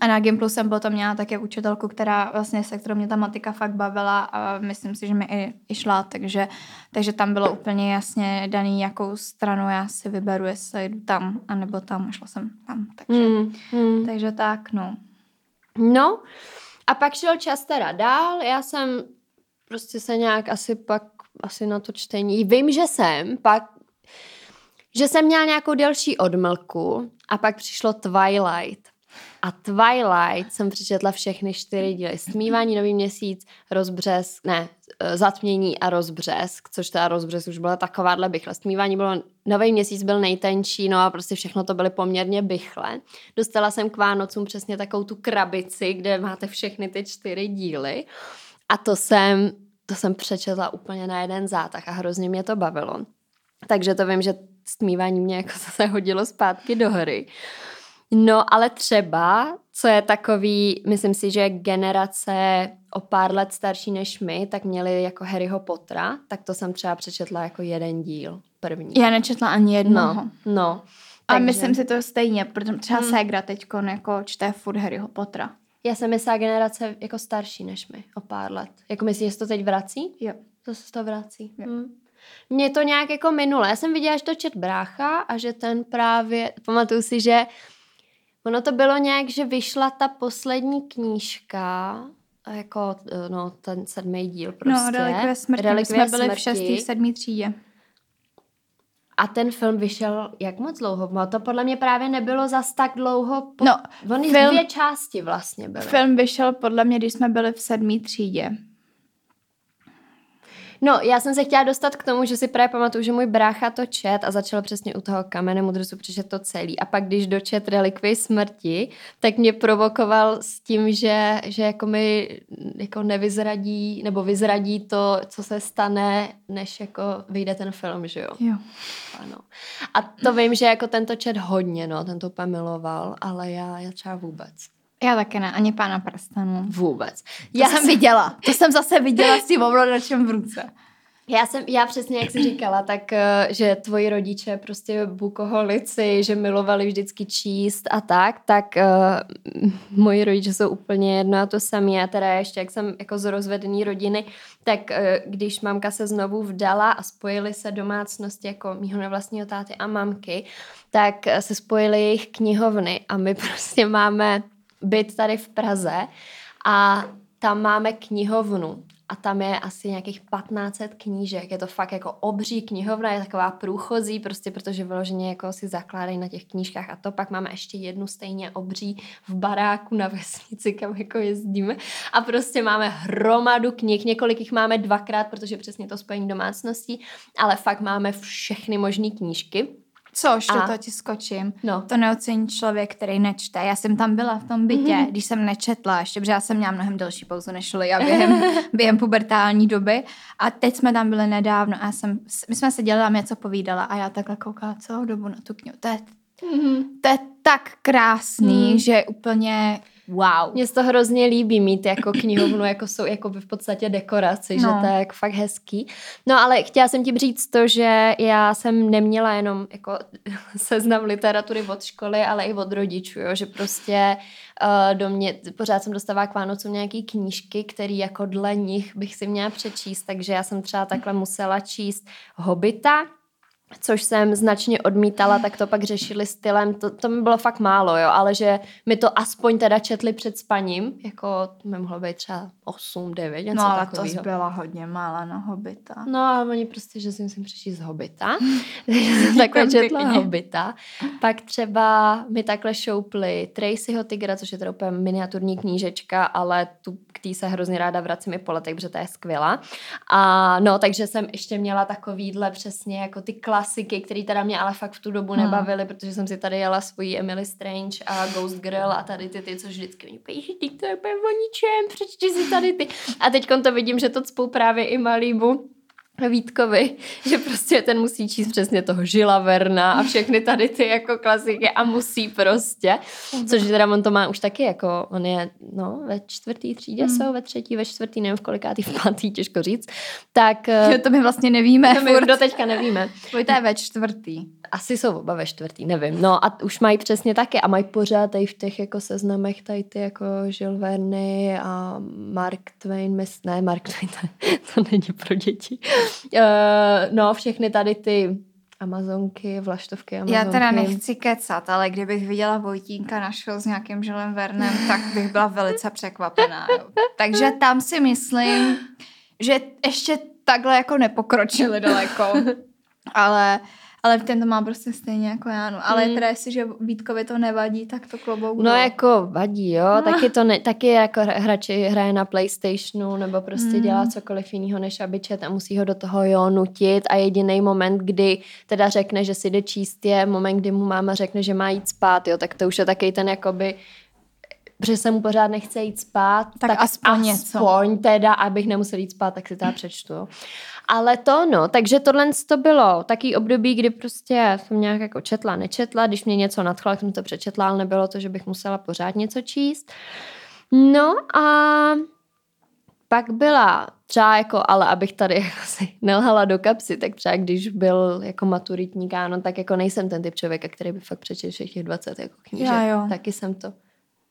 a na Gimplu jsem potom měla také učitelku, která vlastně se kterou mě ta matika fakt bavila a myslím si, že mi i, i šla, takže, takže tam bylo úplně jasně daný, jakou stranu já si vyberu, jestli jdu tam, anebo tam, a šla jsem tam, takže, Hmm, hmm. takže tak, no. No, a pak šel čas teda dál, já jsem prostě se nějak asi pak, asi na to čtení, vím, že jsem pak, že jsem měla nějakou delší odmlku a pak přišlo Twilight. A Twilight jsem přečetla všechny čtyři díly. Smívání, Nový měsíc, rozbřesk, ne, eh, zatmění a rozbřesk, což ta rozbřesk už byla takováhle bychle. Smívání bylo, Nový měsíc byl nejtenčí, no a prostě všechno to byly poměrně bychle. Dostala jsem k Vánocům přesně takovou tu krabici, kde máte všechny ty čtyři díly. A to jsem, to jsem přečetla úplně na jeden zátah a hrozně mě to bavilo. Takže to vím, že stmívání mě jako zase hodilo zpátky do hry. No, ale třeba, co je takový, myslím si, že generace o pár let starší než my, tak měli jako Harryho Pottera, tak to jsem třeba přečetla jako jeden díl, první. Já nečetla ani jednoho. No, no. A Takže- myslím si to stejně, protože třeba Hmm. Ségra teďko jako čte furt Harryho Pottera. Já jsem myslela generace jako starší než my, o pár let. Jako myslíš, že se to teď vrací? Jo. To se to vrací. Jo. Hm. Mně to nějak jako minulo. Já jsem viděla, že to čet brácha a že ten právě, pamatuju si, že ono to bylo nějak, že vyšla ta poslední knížka, jako, eh, no, ten sedmý díl prostě. No, Relikvie smrti. Relikvie jsme byli v smrti. šestý, sedmý třídě. A ten film vyšel jak moc dlouho? No, to podle mě právě nebylo zas tak dlouho. Po... No, Ony film- dvě části vlastně byly. Film vyšel podle mě, když jsme byli v sedmý třídě. No, já jsem se chtěla dostat k tomu, že si právě pamatuju, že můj brácha to čet a začal přesně u toho kamene mudrců přečet to celý. A pak, když dočet relikvii smrti, tak mě provokoval s tím, že, že jako mi jako nevyzradí, nebo vyzradí to, co se stane, než jako vyjde ten film, že jo? Jo. Ano. A to vím, že jako tento čet hodně, no, ten to úplně miloval, ale já, já třeba vůbec. Já taky ne, ani pána prstenů. Vůbec. To Já jsem viděla. To jsem zase viděla s tím ovladačem v ruce. Já jsem, já přesně, jak jsi říkala, tak, eh, že tvoji rodiče prostě bukoholici, že milovali vždycky číst a tak, tak uh, moji rodiče jsou úplně jedno a to samé. A teda ještě, jak jsem jako z rozvedený rodiny, tak uh, když mamka se znovu vdala a spojily se domácnosti jako mýho nevlastního táty a mamky, tak se spojily jejich knihovny a my prostě máme byt tady v Praze a tam máme knihovnu a tam je asi nějakých 1500 knížek. Je to fakt jako obří knihovna, je taková průchozí, prostě protože vyloženě jako si zakládají na těch knížkách a to pak máme ještě jednu stejně obří v baráku na vesnici, kam jako jezdíme a prostě máme hromadu knih, několik jich máme dvakrát, protože přesně to spojení domácností, ale fakt máme všechny možné knížky. Což, A- to, ti skočím. No. To neocení člověk, který nečte. Já jsem tam byla v tom bytě, Mhm. mm-hmm. když jsem nečetla, ještě protože já jsem měla mnohem delší pauzu než Lia během, během pubertální doby. A teď jsme tam byli nedávno a já jsem, my jsme se dělali, něco povídala a já takhle koukala celou dobu na tu knihu. To je, to je tak krásný, Mm. že je úplně wow. Mně se to hrozně líbí mít jako knihovnu, jako jsou jako v podstatě dekoraci, no. že to je jako fakt hezký. No ale chtěla jsem ti říct to, že já jsem neměla jenom jako seznam literatury od školy, ale i od rodičů, jo? že prostě uh, do mě, pořád jsem dostávala k Vánocům nějaký knížky, které jako dle nich bych si měla přečíst, takže já jsem třeba takhle musela číst Hobita, což jsem značně odmítala, tak to pak řešili stylem, to, to mi bylo fakt málo, jo, ale že mi to aspoň teda četli před spaním, jako to mi mohlo být třeba 8, 9, něco No ale to takového. byla hodně mála na hobita. No a oni prostě, že si musím přečíst Hobita, takhle četla pěkně. Hobita. Pak třeba mi takhle šoupli Tracyho tygra, což je teda úplně miniaturní knížečka, ale tu, k tý se hrozně ráda vracím i po letech, protože to je skvělá. A no, takže jsem ještě měla takovýhle přesně jako ty klasiky, které teda mě ale fakt v tu dobu Hmm. nebavily, protože jsem si tady jela svoji Emily Strange a Ghost Girl a tady ty, ty co vždycky mi říkají, že ty to je úplně o ničem, přečti si tady ty. A teď to vidím, že to cpou právě i Malibu, Vítkovi, že prostě ten musí číst přesně toho Žila Verna a všechny tady ty jako klasiky a musí prostě, což teda on to má už taky jako, on je no ve čtvrtý třídě hmm. jsou, ve třetí, ve čtvrtý, nevím v kolikátý, v pátý, těžko říct, tak... Že to my vlastně nevíme. To my do teďka nevíme. to je ve čtvrtý. Asi jsou oba ve čtvrtý, nevím. No a už mají přesně taky a mají pořád tady v těch jako seznamech tady ty jako Žil Verny a Mark Twain, mis, ne Mark Twain, to, to není pro děti. Uh, no, všechny tady ty Amazonky, vlaštovky, Amazonky. Já teda nechci kecat, ale kdybych viděla Vojtínka našeho s nějakým Žilem Vernem, tak bych byla velice překvapená. Jo. Takže tam si myslím, že ještě takhle jako nepokročili daleko. Ale ale ten to má prostě stejně jako já, no. Ale mm. teda jestli, že Vítkovi to nevadí, tak to klobouk. No jako vadí, jo. No. Taky to ne, taky jako hrači hraje na Playstationu nebo prostě mm. dělá cokoliv jiného, než aby čet a musí ho do toho jo nutit a jediný moment, kdy teda řekne, že si jde číst je moment, kdy mu máma řekne, že má jít spát, jo, tak to už je taky ten jakoby protože se mu pořád nechce jít spát, tak, tak aspoň, aspoň něco. teda, abych nemusel jít spát, tak si teda přečtu. Ale to no, takže tohle to bylo taký období, kdy prostě jsem nějak jako četla, nečetla, když mě něco nadchlo, tak jsem to přečetla, ale nebylo to, že bych musela pořád něco číst. No a pak byla třeba jako, ale abych tady jako si nelhala do kapsy, tak třeba když byl jako maturitní kánon, tak jako nejsem ten typ člověka, který by fakt přečetl všech těch 20 jako knížek. Já jo. Taky jsem to.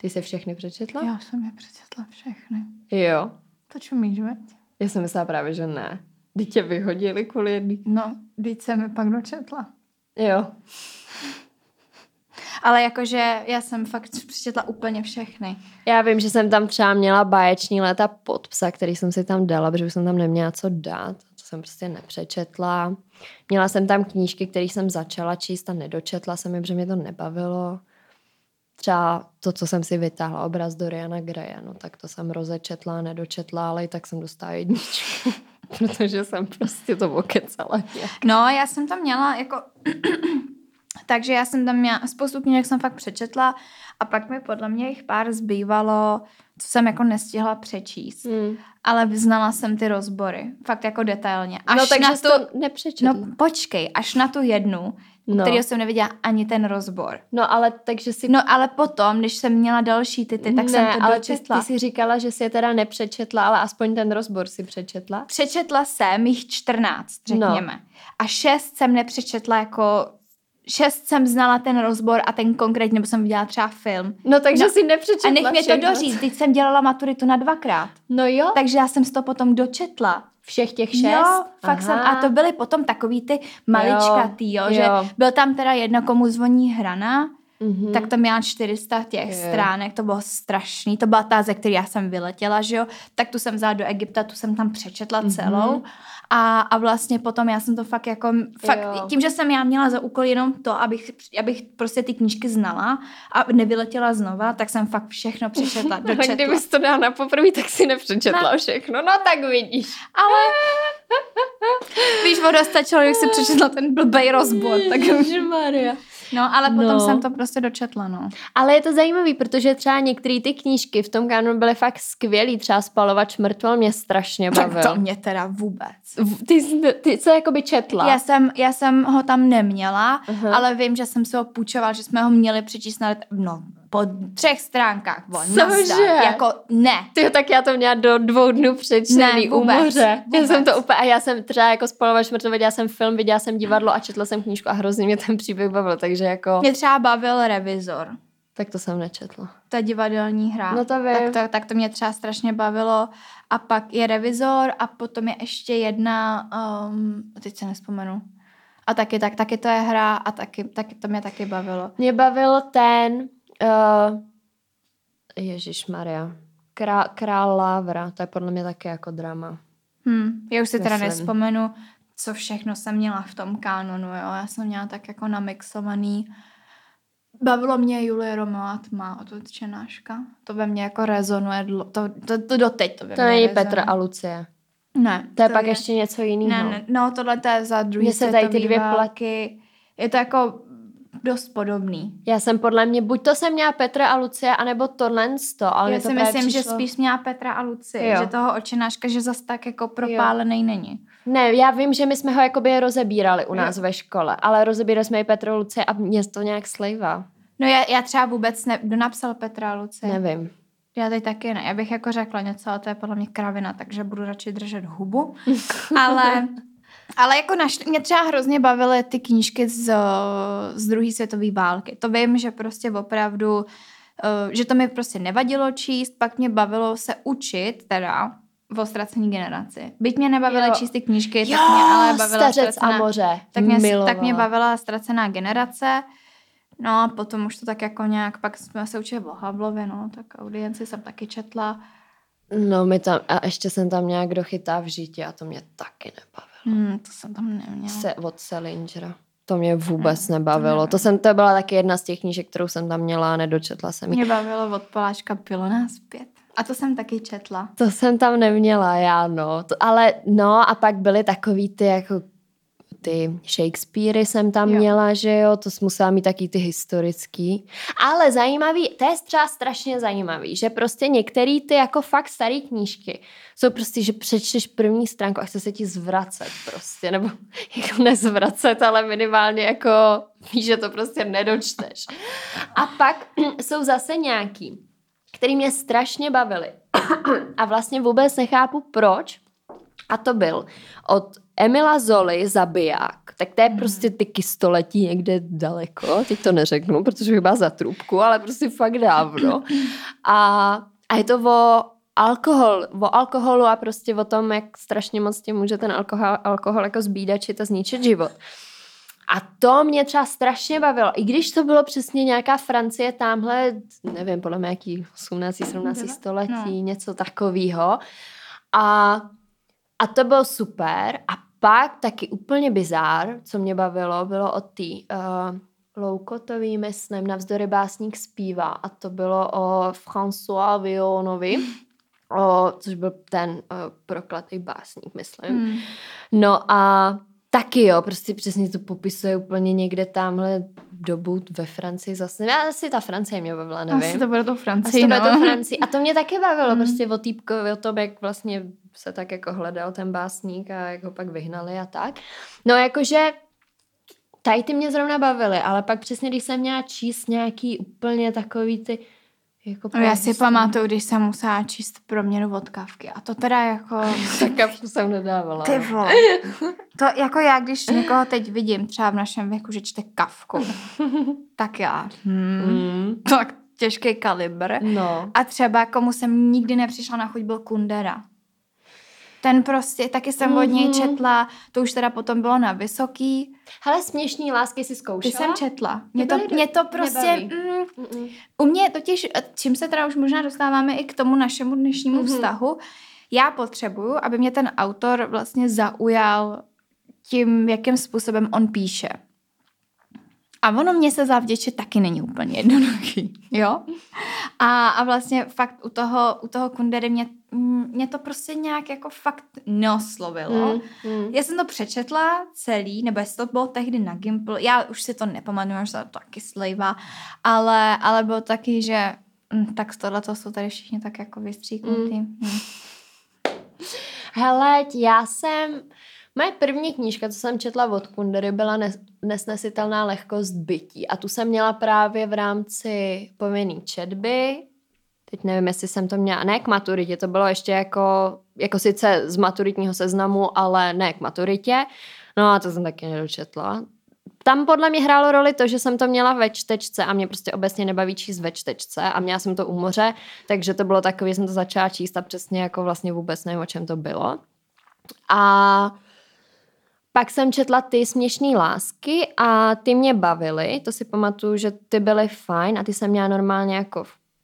Ty jsi všechny přečetla? Já jsem je přečetla všechny. Jo. To čumíš, veď? Já jsem myslela právě, že ne. Teď tě vyhodili kvůli jedný. No, teď jsem mi pak dočetla. Jo. Ale jakože já jsem fakt přečetla úplně všechny. Já vím, že jsem tam třeba měla báječní léta pod psa, který jsem si tam dala, protože jsem tam neměla co dát. To jsem prostě nepřečetla. Měla jsem tam knížky, které jsem začala číst a nedočetla jsem je, protože mě to nebavilo třeba to, co jsem si vytáhla, obraz Doriana Greje, no tak to jsem rozečetla, nedočetla, ale i tak jsem dostala jedničku, protože jsem prostě to okecala. Nějak. No, já jsem tam měla jako... Takže já jsem tam měla spoustu knížek jsem fakt přečetla a pak mi podle mě jich pár zbývalo, co jsem jako nestihla přečíst. Hmm. Ale vyznala jsem ty rozbory. Fakt jako detailně. Až no takže na tu... to nepřečetla. No počkej, až na tu jednu, no. kterého jsem neviděla ani ten rozbor. No ale takže si... No ale potom, když jsem měla další tyty, tak ne, jsem to ale dočetla. Ty, ty jsi říkala, že si je teda nepřečetla, ale aspoň ten rozbor si přečetla. Přečetla jsem jich 14, řekněme. No. A šest jsem nepřečetla jako šest jsem znala ten rozbor a ten konkrétně, nebo jsem viděla třeba film. No takže no, si nepřečetla A nech mě to doříct, teď jsem dělala maturitu na dvakrát. No jo. Takže já jsem to potom dočetla. Všech těch šest? Jo, fakt jsem, a to byly potom takový ty maličkatý, jo, jo, že byl tam teda jedno, komu zvoní hrana, Mm-hmm. tak to měla 400 těch yeah. stránek, to bylo strašný, to byla ta, ze které já jsem vyletěla, že jo, tak tu jsem vzala do Egypta, tu jsem tam přečetla mm-hmm. celou a, a vlastně potom já jsem to fakt jako, fakt, tím, že jsem já měla za úkol jenom to, abych, abych prostě ty knížky znala a nevyletěla znova, tak jsem fakt všechno přečetla, dočetla. Kdybys to dala na poprvé, tak si nepřečetla no. všechno, no tak vidíš. Ale víš, voda stačilo, jak si přečetla ten blbej rozbor, tak Maria. No, ale potom no. jsem to prostě dočetla, no. Ale je to zajímavý, protože třeba některé ty knížky v tom kanonu byly fakt skvělý, třeba Spalovač mrtvol mě strašně bavil. Tak to mě teda vůbec. Ty, ty co jakoby četla? Já jsem, já jsem ho tam neměla, uh-huh. ale vím, že jsem si ho půjčoval, že jsme ho měli přečíst na, no, po třech stránkách. Bo, Cože? Jako ne. Ty tak já to měla do dvou dnů přečtený ne, vůbec, u moře. Vůbec. Já jsem to úplně, a já jsem třeba jako spolovač mrtvo, viděla jsem film, viděla jsem divadlo a četla jsem knížku a hrozně mě ten příběh bavil, takže jako... Mě třeba bavil Revizor. Tak to jsem nečetla. Ta divadelní hra. No to vím. Tak to, tak to mě třeba strašně bavilo. A pak je Revizor a potom je ještě jedna, um, teď se nespomenu. A taky, tak, taky to je hra a taky, taky to mě taky bavilo. Mě bavil ten, Uh, Ježíš Maria. Král, Král Lávra, to je podle mě taky jako drama. Hmm, já už si Myslím. teda nespomenu, co všechno jsem měla v tom kanonu, jo. Já jsem měla tak jako namixovaný. Bavilo mě Julie Romeo a tma od Čenáška. To ve mně jako rezonuje, to, to, to doteď to ve To není Petra a Lucie. Ne. To, to je pak je... ještě něco jiného. Ne, ne, no tohle to je za druhý Mně se tady ty dvě plaky. Je to jako dost podobný. Já jsem podle mě, buď to jsem měla Petra a Lucie, anebo tohle to, ale Já to si myslím, že přišlo... spíš měla Petra a Lucie, Jo. že toho očenáška, že zas tak jako propálený není. Ne, já vím, že my jsme ho jakoby rozebírali u nás Jo. ve škole, ale rozebírali jsme i Petru a Lucie a mě to nějak slejvá. No já, já třeba vůbec ne, kdo napsal Petra a Lucie? Nevím. Já teď taky ne. Já bych jako řekla něco, ale to je podle mě kravina, takže budu radši držet hubu. ale, ale jako našli, mě třeba hrozně bavily ty knížky z, z druhé světové války. To vím, že prostě opravdu, eh, že to mi prostě nevadilo číst, pak mě bavilo se učit teda o ztracení generaci. Byť mě nebavily Jo. číst ty knížky, tak mě ale bavila stařec a ztracená, moře. tak mě, Milovala. tak mě bavila ztracená generace. No a potom už to tak jako nějak, pak jsme se učili o Havlovi, no, tak audienci jsem taky četla. No, my tam, a ještě jsem tam nějak dochytá v žitě a to mě taky nebavilo. Hmm, to jsem tam neměla. Se, od Salingera. To mě vůbec Ne, to nebavilo. nevím. To, jsem, to byla taky jedna z těch knížek, kterou jsem tam měla a nedočetla jsem ji. Mě bavilo od Poláčka Pilona zpět. A to jsem taky četla. To jsem tam neměla, já no. To, ale no a pak byly takový ty jako ty Shakespeary jsem tam Jo. měla, že jo, to jsem musela mít taky ty historický. Ale zajímavý, to je třeba strašně zajímavý, že prostě některé ty jako fakt staré knížky jsou prostě, že přečteš první stránku a chce se ti zvracet prostě, nebo jako nezvracet, ale minimálně jako víš, že to prostě nedočteš. A pak jsou zase nějaký, který mě strašně bavily. A vlastně vůbec nechápu proč. A to byl od Emila Zoli Zabiják. Tak to je prostě tyky století někde daleko. Teď to neřeknu, protože bych byla za trubku, ale prostě fakt dávno. A, a je to o alkohol, o alkoholu a prostě o tom, jak strašně moc tě může ten alkohol, alkohol jako zbídačit a zničit život. A to mě třeba strašně bavilo. I když to bylo přesně nějaká Francie tamhle, nevím, podle mě jaký 18. 17. Byla? století, No. něco takového. A, a to bylo super. A pak taky úplně bizár, co mě bavilo, bylo od té uh, Loukotový, myslím, Navzdory básník zpívá. A to bylo o François Villonovi, o, což byl ten uh, prokletý básník, myslím. Hmm. No a taky jo, prostě přesně to popisuje úplně někde tamhle dobu ve Francii zase. Já asi ta Francie mě bavila, nevím. Asi to bude to Asi Francii, to no. bude to Francii. A to mě taky bavilo, Mm. prostě o týpkovi, o tom, jak vlastně se tak jako hledal ten básník a jak ho pak vyhnali a tak. No jakože tady ty mě zrovna bavily, ale pak přesně, když jsem měla číst nějaký úplně takový ty jako No, já si prostě- pamatuju, když jsem musela číst proměnu od kávky. A to teda jako... Tak kapku jsem nedávala. Ty vole. To jako já, když někoho teď vidím, třeba v našem věku, že čte kavku, tak já, hmm, Mm. tak těžký kalibr. No. A třeba komu jsem nikdy nepřišla na chuť, byl Kundera. Ten prostě, taky jsem od něj Mhm. četla, to už teda potom bylo na vysoký. Hele, směšný lásky si Ty zkoušela? jsem četla. Mě to, mě to prostě, mm, Mm-mm. u mě totiž, čím se teda už možná dostáváme i k tomu našemu dnešnímu Mhm. vztahu, já potřebuju, aby mě ten autor vlastně zaujal tím, jakým způsobem on píše. A ono mě se zavděčit taky není úplně jednoduchý, jo? A, a vlastně fakt u toho, u toho Kundery mě, mě to prostě nějak jako fakt neoslovilo. Mm, mm. Já jsem to přečetla celý, nebo jestli to bylo tehdy na Gimple, já už si to nepamatuju, že to taky slejvá, ale, ale bylo taky, že hm, tak z tohle to jsou tady všichni tak jako vystříknutý. Mm. Hm. Hele, já jsem... Moje první knížka, co jsem četla od Kundery, byla nes- Nesnesitelná lehkost bytí. A tu jsem měla právě v rámci povinný četby. Teď nevím, jestli jsem to měla... Ne k maturitě, to bylo ještě jako, jako sice z maturitního seznamu, ale ne k maturitě. No a to jsem taky nedočetla. Tam podle mě hrálo roli to, že jsem to měla ve čtečce a mě prostě obecně nebaví číst ve čtečce a měla jsem to u moře, takže to bylo takové, jsem to začala číst a přesně jako vlastně vůbec nevím, o čem to bylo. A pak jsem četla ty směšné lásky a ty mě bavily, to si pamatuju, že ty byly fajn a ty jsem měla normálně jako,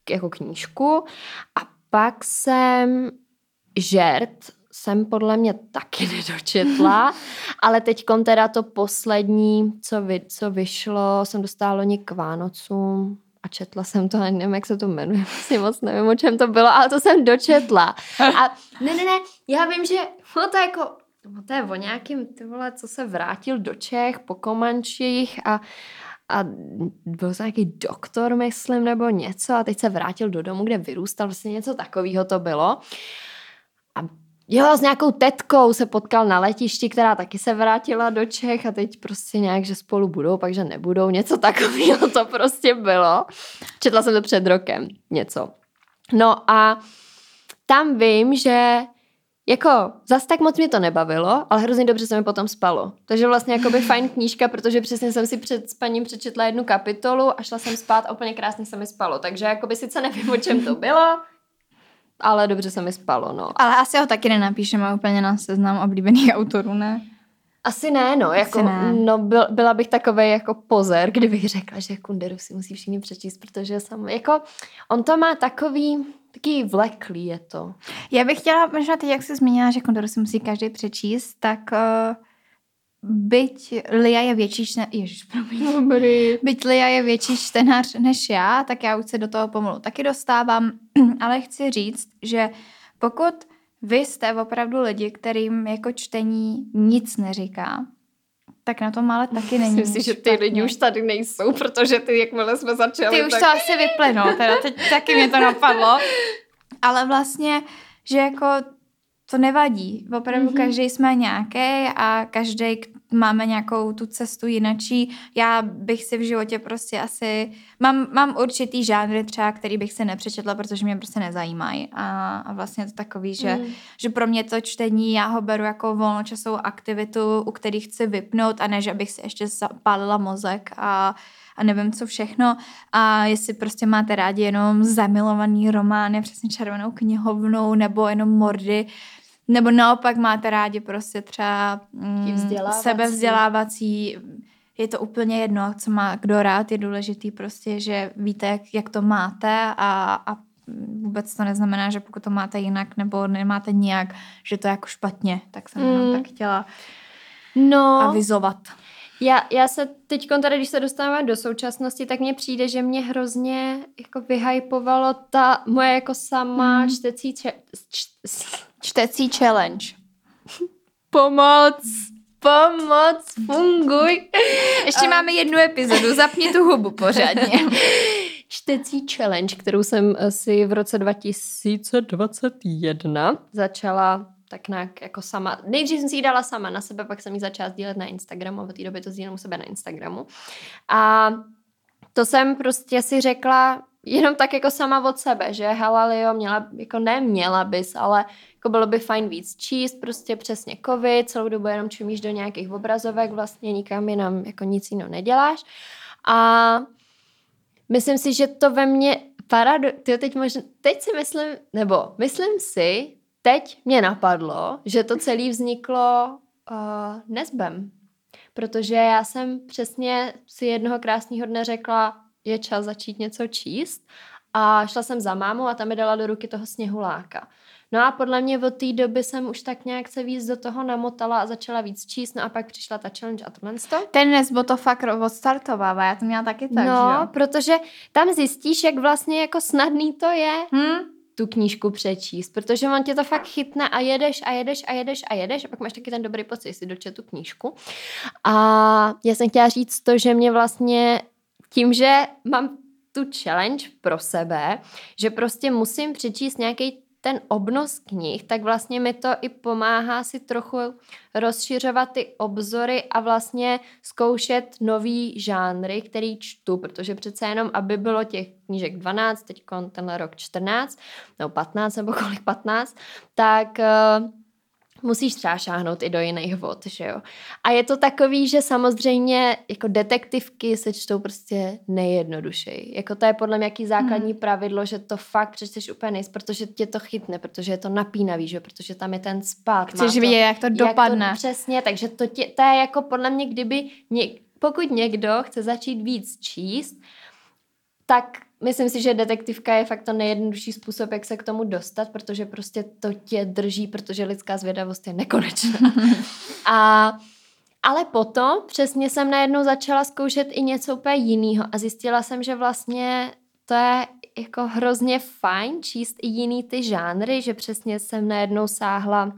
jako knížku. A pak jsem žert, jsem podle mě taky nedočetla, ale teď teda to poslední, co, vy, co vyšlo, jsem dostala loni k Vánocům a četla jsem to, ani nevím, jak se to jmenuje, vlastně moc nevím, o čem to bylo, ale to jsem dočetla. A ne, ne, ne, já vím, že to jako, no to je o nějakým, ty vole, co se vrátil do Čech po Komančích a a byl to nějaký doktor, myslím, nebo něco a teď se vrátil do domu, kde vyrůstal, vlastně něco takového to bylo. A Jo, s nějakou tetkou se potkal na letišti, která taky se vrátila do Čech a teď prostě nějak, že spolu budou, pak že nebudou, něco takového to prostě bylo. Četla jsem to před rokem, něco. No a tam vím, že jako zas tak moc mě to nebavilo, ale hrozně dobře se mi potom spalo. Takže vlastně jako by fajn knížka, protože přesně jsem si před spaním přečetla jednu kapitolu a šla jsem spát a úplně krásně se mi spalo. Takže jako by sice nevím, o čem to bylo, ale dobře se mi spalo, no. Ale asi ho taky nenapíšeme úplně na seznam oblíbených autorů, ne? Asi ne, no, jako, ne. no byl, byla bych takový jako pozer, kdybych řekla, že Kunderu si musí všichni přečíst, protože sam, jako, on to má takový, taký vleklý je to. Já bych chtěla, možná teď, jak jsi zmínila, že Kunderu si musí každý přečíst, tak uh, byť Lia je větší čtenář, ježiš, promiň. Dobrý. Byť Lia je větší čtenář než já, tak já už se do toho pomalu taky dostávám, ale chci říct, že pokud vy jste opravdu lidi, kterým jako čtení nic neříká, tak na tom ale taky není Myslím si, že ty lidi už tady nejsou, protože ty, jakmile jsme začali, Ty už tak... to asi vyplynou, teda teď taky mě to napadlo. Ale vlastně, že jako to nevadí. Opravdu mm-hmm. každý jsme nějaký a každý máme nějakou tu cestu jinačí. Já bych si v životě prostě asi... Mám, mám určitý žánry třeba, který bych si nepřečetla, protože mě prostě nezajímají. A, a vlastně je to takový, že, mm. že pro mě to čtení, já ho beru jako volnočasovou aktivitu, u který chci vypnout a ne, že bych si ještě zapálila mozek a a nevím co všechno. A jestli prostě máte rádi jenom zamilovaný romány, přesně červenou knihovnou nebo jenom mordy, nebo naopak máte rádi prostě třeba mm, vzdělávací. sebevzdělávací, je to úplně jedno, co má kdo rád, je důležitý prostě, že víte, jak, jak to máte a, a vůbec to neznamená, že pokud to máte jinak nebo nemáte nijak, že to je jako špatně, tak jsem mm. tak chtěla no. avizovat. Já, já se teď tady, když se dostáváme do současnosti, tak mně přijde, že mě hrozně jako vyhypovalo ta moje jako sama mm. čtecí če, č, čtecí challenge. Pomoc! Pomoc! Funguj! Ještě máme jednu epizodu, zapni tu hubu pořádně. čtecí challenge, kterou jsem si v roce 2021 začala tak nějak jako sama. Nejdřív jsem si ji dala sama na sebe, pak jsem ji začala sdílet na Instagramu, od té doby to sdílím u sebe na Instagramu. A to jsem prostě si řekla jenom tak jako sama od sebe, že Halalio měla, jako neměla bys, ale jako bylo by fajn víc číst, prostě přesně covid, celou dobu jenom čumíš do nějakých obrazovek, vlastně nikam jinam jako nic jiného neděláš. A myslím si, že to ve mně parado... Teď možná, teď si myslím, nebo myslím si, teď mě napadlo, že to celé vzniklo uh, nezbem. Protože já jsem přesně si jednoho krásného dne řekla, je čas začít něco číst. A šla jsem za mámou a tam mi dala do ruky toho sněhuláka. No a podle mě od té doby jsem už tak nějak se víc do toho namotala a začala víc číst, no a pak přišla ta challenge a tohle to. Ten nesbo to fakt odstartovává, já to měla taky tak, No, že? protože tam zjistíš, jak vlastně jako snadný to je. Hm? Tu knížku přečíst, protože on tě to fakt chytne a jedeš a jedeš a jedeš a jedeš a pak máš taky ten dobrý pocit, jestli dočet tu knížku. A já jsem chtěla říct to, že mě vlastně tím, že mám tu challenge pro sebe, že prostě musím přečíst nějaký ten obnos knih, tak vlastně mi to i pomáhá si trochu rozšiřovat ty obzory a vlastně zkoušet nový žánry, který čtu, protože přece jenom, aby bylo těch knížek 12, teď tenhle rok 14, nebo 15, nebo kolik 15, tak uh, musíš třeba šáhnout i do jiných vod, že jo. A je to takový, že samozřejmě jako detektivky se čtou prostě nejjednodušeji. Jako to je podle mě jaký základní hmm. pravidlo, že to fakt přečteš úplně nejs, protože tě to chytne, protože je to napínavý, že jo, protože tam je ten spát. Chceš to, vidět, jak to dopadne. Jak to, přesně, takže to, tě, to je jako podle mě, kdyby, něk, pokud někdo chce začít víc číst, tak myslím si, že detektivka je fakt to nejjednodušší způsob, jak se k tomu dostat, protože prostě to tě drží, protože lidská zvědavost je nekonečná. A ale potom přesně jsem najednou začala zkoušet i něco úplně jiného a zjistila jsem, že vlastně to je jako hrozně fajn číst i jiný ty žánry, že přesně jsem najednou sáhla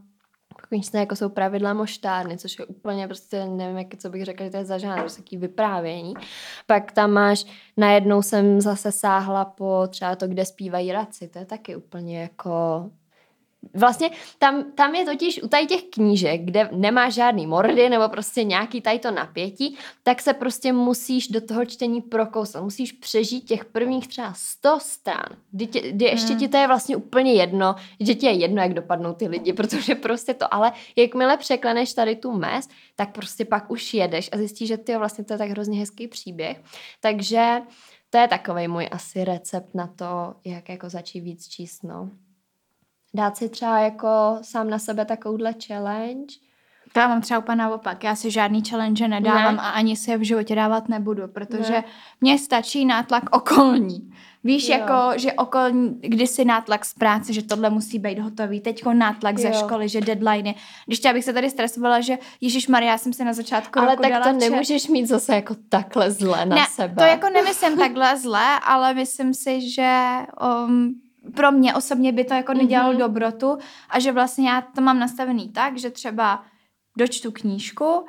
Konečně jako jsou pravidla moštárny, což je úplně prostě, nevím, jak, co bych řekla, že to je za žádné, prostě taký vyprávění. Pak tam máš, najednou jsem zase sáhla po třeba to, kde zpívají raci, to je taky úplně jako Vlastně tam, tam je totiž u tady těch knížek, kde nemá žádný mordy nebo prostě nějaký tady to napětí, tak se prostě musíš do toho čtení prokousat. Musíš přežít těch prvních třeba 100 stran, kdy, tě, kdy ještě hmm. ti to je vlastně úplně jedno, že ti je jedno, jak dopadnou ty lidi, protože prostě to, ale jakmile překleneš tady tu mez, tak prostě pak už jedeš a zjistíš, že ty vlastně to je tak hrozně hezký příběh. Takže to je takový můj asi recept na to, jak jako začít víc číst, no dát si třeba jako sám na sebe takovouhle challenge. To já mám třeba úplně naopak. Já si žádný challenge nedávám ne. a ani si je v životě dávat nebudu, protože ne. mně stačí nátlak okolní. Víš, jo. jako, že okolní, kdysi nátlak z práce, že tohle musí být hotový, teď nátlak jo. ze školy, že deadline. Když já bych se tady stresovala, že Ježíš Maria, já jsem se na začátku Ale roku tak dala to nemůžeš mít zase jako takhle zle na ne, sebe. to jako nemyslím takhle zle, ale myslím si, že um, pro mě osobně by to jako nedělalo mm-hmm. dobrotu a že vlastně já to mám nastavený tak, že třeba dočtu knížku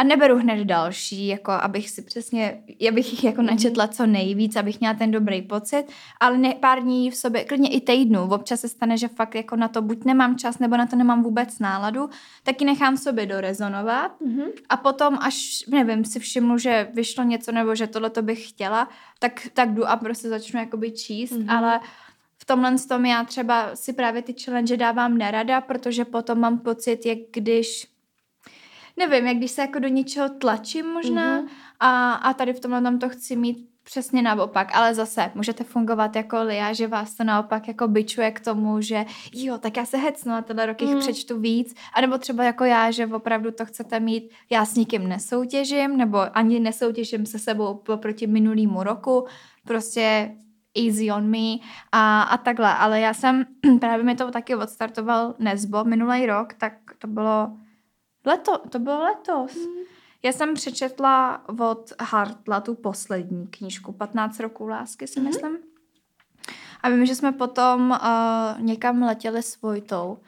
a neberu hned další, jako abych si přesně, abych jich jako mhm. načetla co nejvíc, abych měla ten dobrý pocit, ale ne, pár dní v sobě, klidně i týdnu, občas se stane, že fakt jako na to buď nemám čas, nebo na to nemám vůbec náladu, taky nechám sobě dorezonovat mm-hmm. a potom až, nevím, si všimnu, že vyšlo něco, nebo že tohle to bych chtěla, tak, tak jdu a prostě začnu jakoby číst, mm-hmm. ale v tomhle tom já třeba si právě ty challenge dávám nerada, protože potom mám pocit, jak když nevím, jak když se jako do něčeho tlačím možná mm-hmm. a, a tady v tomhle tom to chci mít přesně naopak, ale zase můžete fungovat jako Lia, že vás to naopak jako byčuje k tomu, že jo, tak já se hecnu a tenhle rok jich mm. přečtu víc, anebo třeba jako já, že opravdu to chcete mít, já s nikým nesoutěžím, nebo ani nesoutěžím se sebou proti minulýmu roku, prostě easy on me a, a takhle. Ale já jsem, právě mi to taky odstartoval Nesbo minulý rok, tak to bylo leto, to bylo letos. Mm. Já jsem přečetla od Hartla tu poslední knížku, 15 roků lásky si mm. myslím. A vím, že jsme potom uh, někam letěli s Vojtou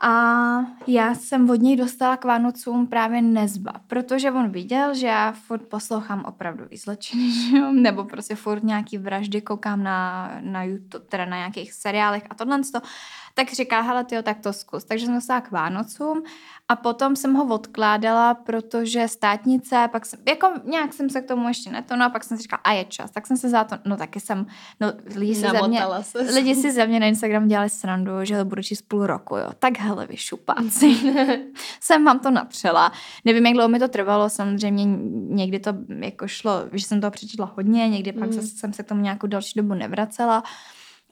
a já jsem od něj dostala k Vánocům právě nezba, protože on viděl, že já furt poslouchám opravdu zločiny, nebo prostě furt nějaký vraždy koukám na, na YouTube, teda na nějakých seriálech a tohle. Tak říká, hele, ty tak to zkus. Takže jsem dostala k Vánocům a potom jsem ho odkládala, protože státnice, pak jsem, jako nějak jsem se k tomu ještě neto, no a pak jsem si říkala, a je čas. Tak jsem se za to, no taky jsem, no lidi si, ze mě, lidi si ze mě na Instagram dělali srandu, že to budu číst půl roku, jo. Tak hele, vy šupáci. jsem vám to napřela. Nevím, jak dlouho mi to trvalo, samozřejmě někdy to jako šlo, že jsem to přečetla hodně, někdy pak mm. zase jsem se k tomu nějakou další dobu nevracela.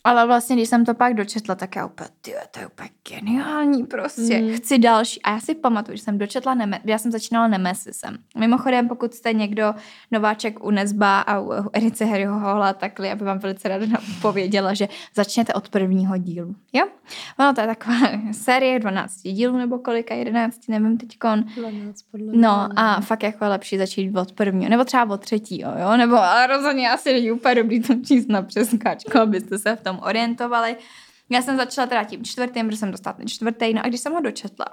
Ale vlastně, když jsem to pak dočetla, tak já úplně, ty, to je úplně geniální prostě. Mm. Chci další. A já si pamatuju, že jsem dočetla, Neme- já jsem začínala Nemesisem. Mimochodem, pokud jste někdo nováček u Nezba a u Erice Harryho Hola, tak aby vám velice ráda pověděla, že začněte od prvního dílu. Jo? Ono to je taková série 12 dílů nebo kolika, 11, nevím teďkon. 12 podle No a fakt jako je lepší začít od prvního, nebo třeba od třetího, jo? Nebo a rozhodně asi není úplně dobrý to číst na přeskáčku, abyste se v tom orientovali. Já jsem začala teda tím čtvrtým, protože jsem dostala ten čtvrtý, no a když jsem ho dočetla,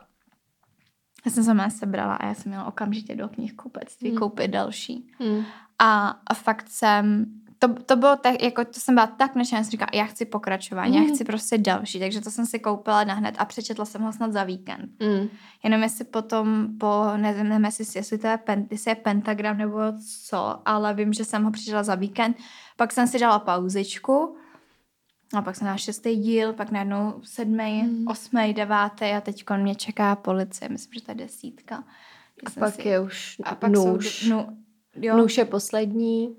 já jsem se mě sebrala a já jsem měla okamžitě do knihkupectví hmm. koupit další. Hmm. A, a fakt jsem, to, to bylo tak, jako to jsem byla tak nadšená, jsem říkala, já chci pokračování, hmm. já chci prostě další, takže to jsem si koupila na hned a přečetla jsem ho snad za víkend. Hmm. Jenom jestli potom po, nevím, nevím jestli, jestli to je, pen, jestli je pentagram nebo co, ale vím, že jsem ho přečetla za víkend, pak jsem si dala pauzičku a pak jsem na šestý díl, pak najednou sedmý, hmm. osmý, devátý a teď mě čeká policie. Myslím, že to je desítka. A pak si... je už a pak nůž. Jsou, no, jo. Nůž je poslední.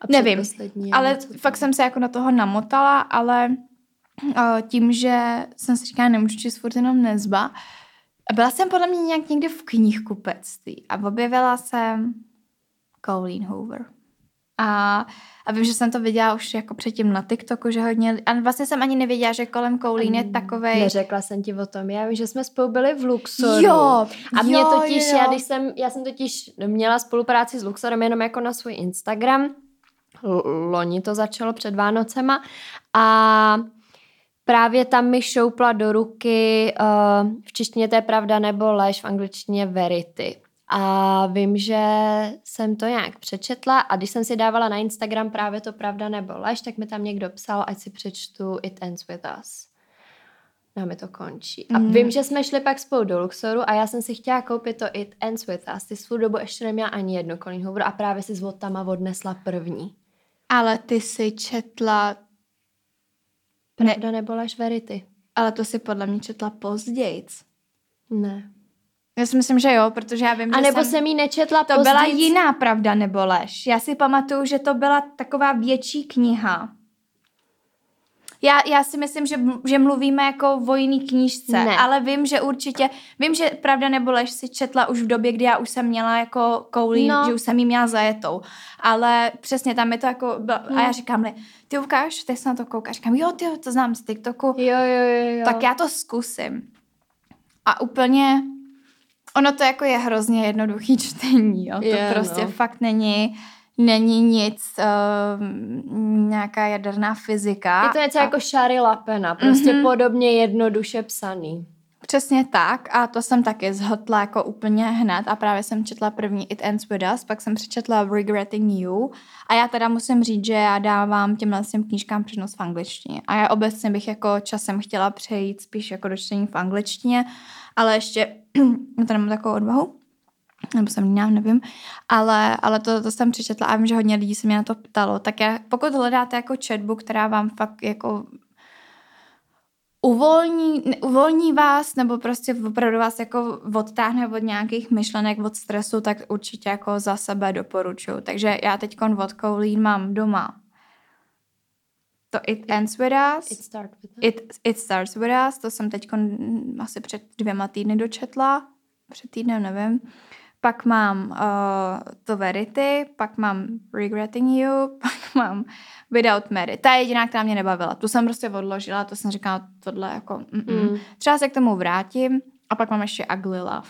A Nevím, poslední ale fakt jsem se jako na toho namotala, ale tím, že jsem si říkala, nemůžu číst furt jenom nezba. A byla jsem podle mě nějak někde v knihkupectví a objevila jsem Colleen Hoover. A, a vím, že jsem to viděla už jako předtím na TikToku, že hodně, a vlastně jsem ani nevěděla, že kolem Koulín je takovej. Neřekla jsem ti o tom, já vím, že jsme spolu byli v Luxoru. Jo, A mě jo, totiž, jo. já když jsem, já jsem totiž měla spolupráci s Luxorem jenom jako na svůj Instagram, loni to začalo před Vánocema a Právě tam mi šoupla do ruky, uh, v češtině to je pravda nebo lež, v angličtině verity. A vím, že jsem to nějak přečetla a když jsem si dávala na Instagram právě to pravda nebo lež, tak mi tam někdo psal, ať si přečtu It Ends With Us. No, mi to končí. A mm. vím, že jsme šli pak spolu do Luxoru a já jsem si chtěla koupit to It Ends With Us. Ty svou dobu ještě neměla ani jednu Colleen Hoover a právě si s Votama odnesla první. Ale ty si četla... Pravda ne... nebo lež Verity. Ale to si podle mě četla později. Ne. Já si myslím, že jo, protože já vím, A že nebo jsem... jsem jí nečetla To později. byla jiná pravda nebo lež. Já si pamatuju, že to byla taková větší kniha. Já, já si myslím, že, že mluvíme jako o jiný knížce, Ne. ale vím, že určitě, vím, že Pravda nebo lež si četla už v době, kdy já už jsem měla jako koulí, No. že už jsem jí měla zajetou, ale přesně tam je to jako, a já říkám, li, ty ukáž, ty se na to koukáš, říkám, jo, ty to znám z TikToku, Jo, jo, jo, jo. tak já to zkusím. A úplně, ono to jako je hrozně jednoduchý čtení, jo. To Je, prostě no. fakt není, není nic, uh, nějaká jaderná fyzika. Je to něco a, jako Shari Lapena, prostě Mhm. podobně jednoduše psaný. Přesně tak a to jsem taky zhotla jako úplně hned a právě jsem četla první It Ends With Us, pak jsem přečetla Regretting You a já teda musím říct, že já dávám těmhle těm knížkám přednost v angličtině a já obecně bych jako časem chtěla přejít spíš jako do čtení v angličtině, ale ještě to nemám takovou odvahu, nebo jsem jiná, nevím, ale, ale to, to jsem přečetla a vím, že hodně lidí se mě na to ptalo, tak já, pokud hledáte jako četbu, která vám fakt jako uvolní, uvolní vás nebo prostě opravdu vás jako odtáhne od nějakých myšlenek, od stresu, tak určitě jako za sebe doporučuju. Takže já teď od Colleen mám doma to It Ends With Us. It start with It, it Starts With Us, to jsem teď asi před dvěma týdny dočetla, před týdnem nevím. Pak mám uh, to Verity, pak mám Regretting You, pak mám Without Mary. Ta je jediná, která mě nebavila. Tu jsem prostě odložila, to jsem říkala, tohle jako... Mm-mm. Mm. Třeba se k tomu vrátím a pak mám ještě Ugly Love.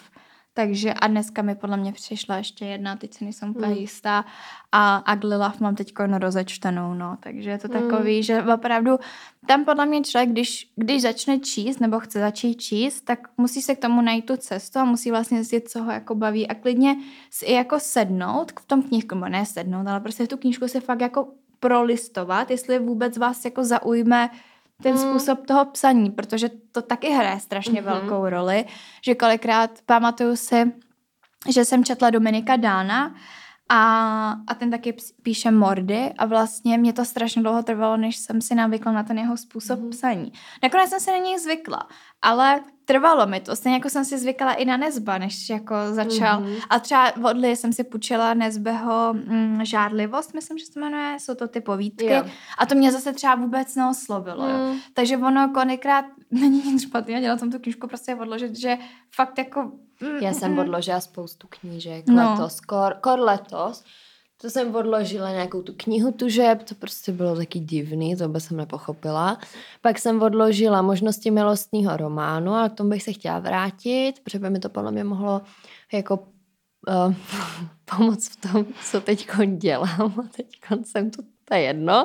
Takže a dneska mi podle mě přišla ještě jedna, teď si nejsem úplně Mm. jistá a Ugly Love mám teď rozečtenou, no, takže je to Mm. takový, že opravdu tam podle mě člověk, když, když začne číst nebo chce začít číst, tak musí se k tomu najít tu cestu a musí vlastně zjistit, co ho jako baví a klidně si jako sednout v tom knížku, nebo ne sednout, ale prostě tu knížku si fakt jako prolistovat, jestli vůbec vás jako zaujme ten Mm. způsob toho psaní, protože to taky hraje strašně Mhm. velkou roli, že kolikrát pamatuju si, že jsem četla Dominika Dána a, a ten taky píše mordy a vlastně mě to strašně dlouho trvalo, než jsem si navykla na ten jeho způsob Mhm. psaní. Nakonec jsem se na něj zvykla, ale trvalo mi to. Stejně jako jsem si zvykala i na Nezba, než jako začal. Mhm. A třeba od Lee jsem si půjčila Nezbeho mm, Žádlivost, myslím, že se jmenuje, jsou to ty povídky. Jo. A to mě zase třeba vůbec neoslovilo. Jo. Mm. Takže ono kolikrát není nic špatného dělat tam tu knížku prostě odložit, že fakt jako... mm, Já jsem mm, odložila spoustu knížek No. letos, kor, kor letos. To jsem odložila nějakou tu knihu tužeb, to prostě bylo taky divný, to vůbec jsem nepochopila. Pak jsem odložila možnosti milostního románu, ale k tomu bych se chtěla vrátit, protože by mi to podle mě mohlo jako uh, pomoct v tom, co teď dělám. A teď jsem tu, to je jedno.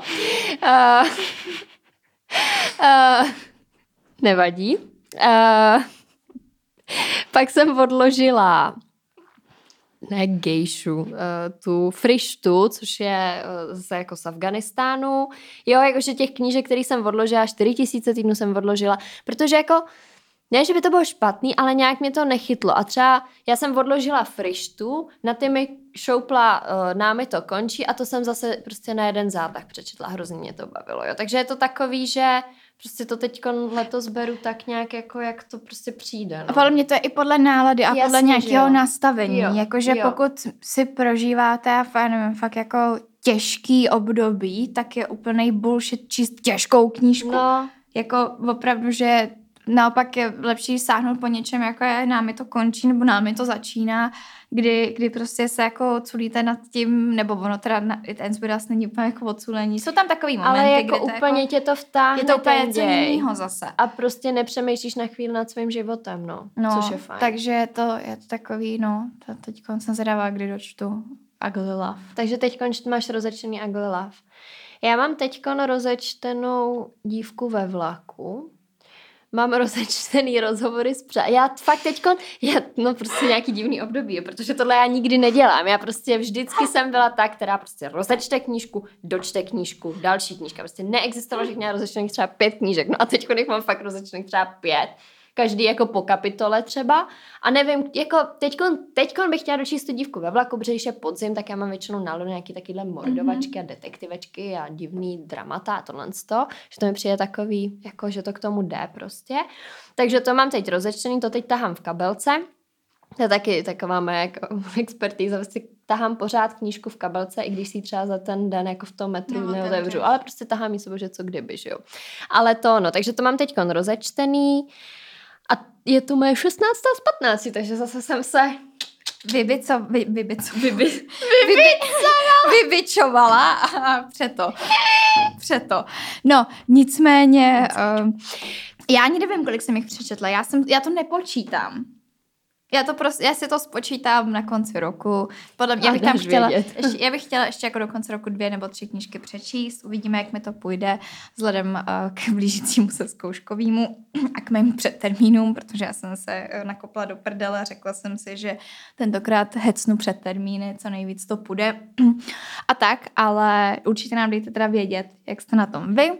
Uh, uh, nevadí. Uh, pak jsem odložila ne gejšu, uh, tu frištu, což je uh, zase jako z Afganistánu. Jo, jakože těch knížek, který jsem odložila, 4 tisíce týdnů jsem odložila, protože jako ne, že by to bylo špatný, ale nějak mě to nechytlo. A třeba já jsem odložila frištu, na ty mi šoupla uh, námi to končí a to jsem zase prostě na jeden zátah přečetla. Hrozně mě to bavilo. Jo. Takže je to takový, že prostě to teď letos beru tak nějak jako, jak to prostě přijde. A No. podle mě to je i podle nálady a Jasně, podle nějakého jo. nastavení. Jo, Jakože jo. pokud si prožíváte, já nevím, fakt jako těžký období, tak je úplný bullshit číst těžkou knížku. no, Jako opravdu, že naopak je lepší sáhnout po něčem, jako je námi to končí, nebo námi to začíná, kdy, kdy prostě se jako culíte nad tím, nebo ono teda na, ten zbydas není úplně jako odculení. Jsou tam takový momenty, ale jako kdy to úplně jako, tě to vtáhne je to úplně ten něco jiného zase. A prostě nepřemýšlíš na chvíli nad svým životem, no. No, což je fajn. takže to je to takový, no, to teď jsem zvědavá, kdy dočtu Ugly Love. Takže teď máš rozečtený Ugly Love. Já mám teď rozečtenou dívku ve vlaku. Mám rozečtený rozhovory s přá... Já fakt teď, já, no prostě nějaký divný období, protože tohle já nikdy nedělám. Já prostě vždycky jsem byla ta, která prostě rozečte knížku, dočte knížku, další knížka. Prostě neexistovalo, že měla rozečtených třeba pět knížek. No a teď jich mám fakt rozečtených třeba pět každý jako po kapitole třeba. A nevím, jako teďkon, teďkon bych chtěla dočíst tu dívku ve vlaku, protože když je podzim, tak já mám většinou náladu nějaký takovýhle mordovačky mm-hmm. a detektivečky a divný dramata a tohle to, že to mi přijde takový, jako že to k tomu jde prostě. Takže to mám teď rozečtený, to teď tahám v kabelce. To je taky taková moje jako expertíza, vlastně tahám pořád knížku v kabelce, i když si třeba za ten den jako v tom metru no, neotevřu, ale prostě tahám ji sobě, že co kdyby, že jo. Ale to no, takže to mám teď rozečtený. A je to moje 16. z 15, takže zase jsem se Vybico, vy, vybico, vybi, vybicovala. vybičovala a přeto. Přeto. No, nicméně, uh, já ani nevím, kolik jsem jich přečetla, já, jsem, já to nepočítám. Já, to prostě, já si to spočítám na konci roku. Podle mě, já bych tam chtěla, ještě, já bych chtěla ještě jako do konce roku dvě nebo tři knížky přečíst. Uvidíme, jak mi to půjde vzhledem uh, k blížícímu se zkouškovýmu a k mým předtermínům, protože já jsem se uh, nakopla do prdele a řekla jsem si, že tentokrát hecnu před termíny, co nejvíc to půjde. a tak, ale určitě nám dejte teda vědět, jak jste na tom vy.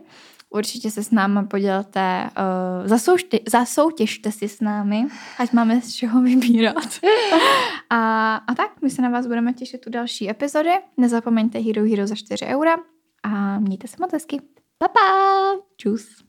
Určitě se s námi podělte, uh, zasoužte, zasoutěžte si s námi, ať máme z čeho vybírat. a, a tak, my se na vás budeme těšit u další epizody. Nezapomeňte Hero Hero za 4 eura a mějte se moc hezky. Pa, pa! Čus!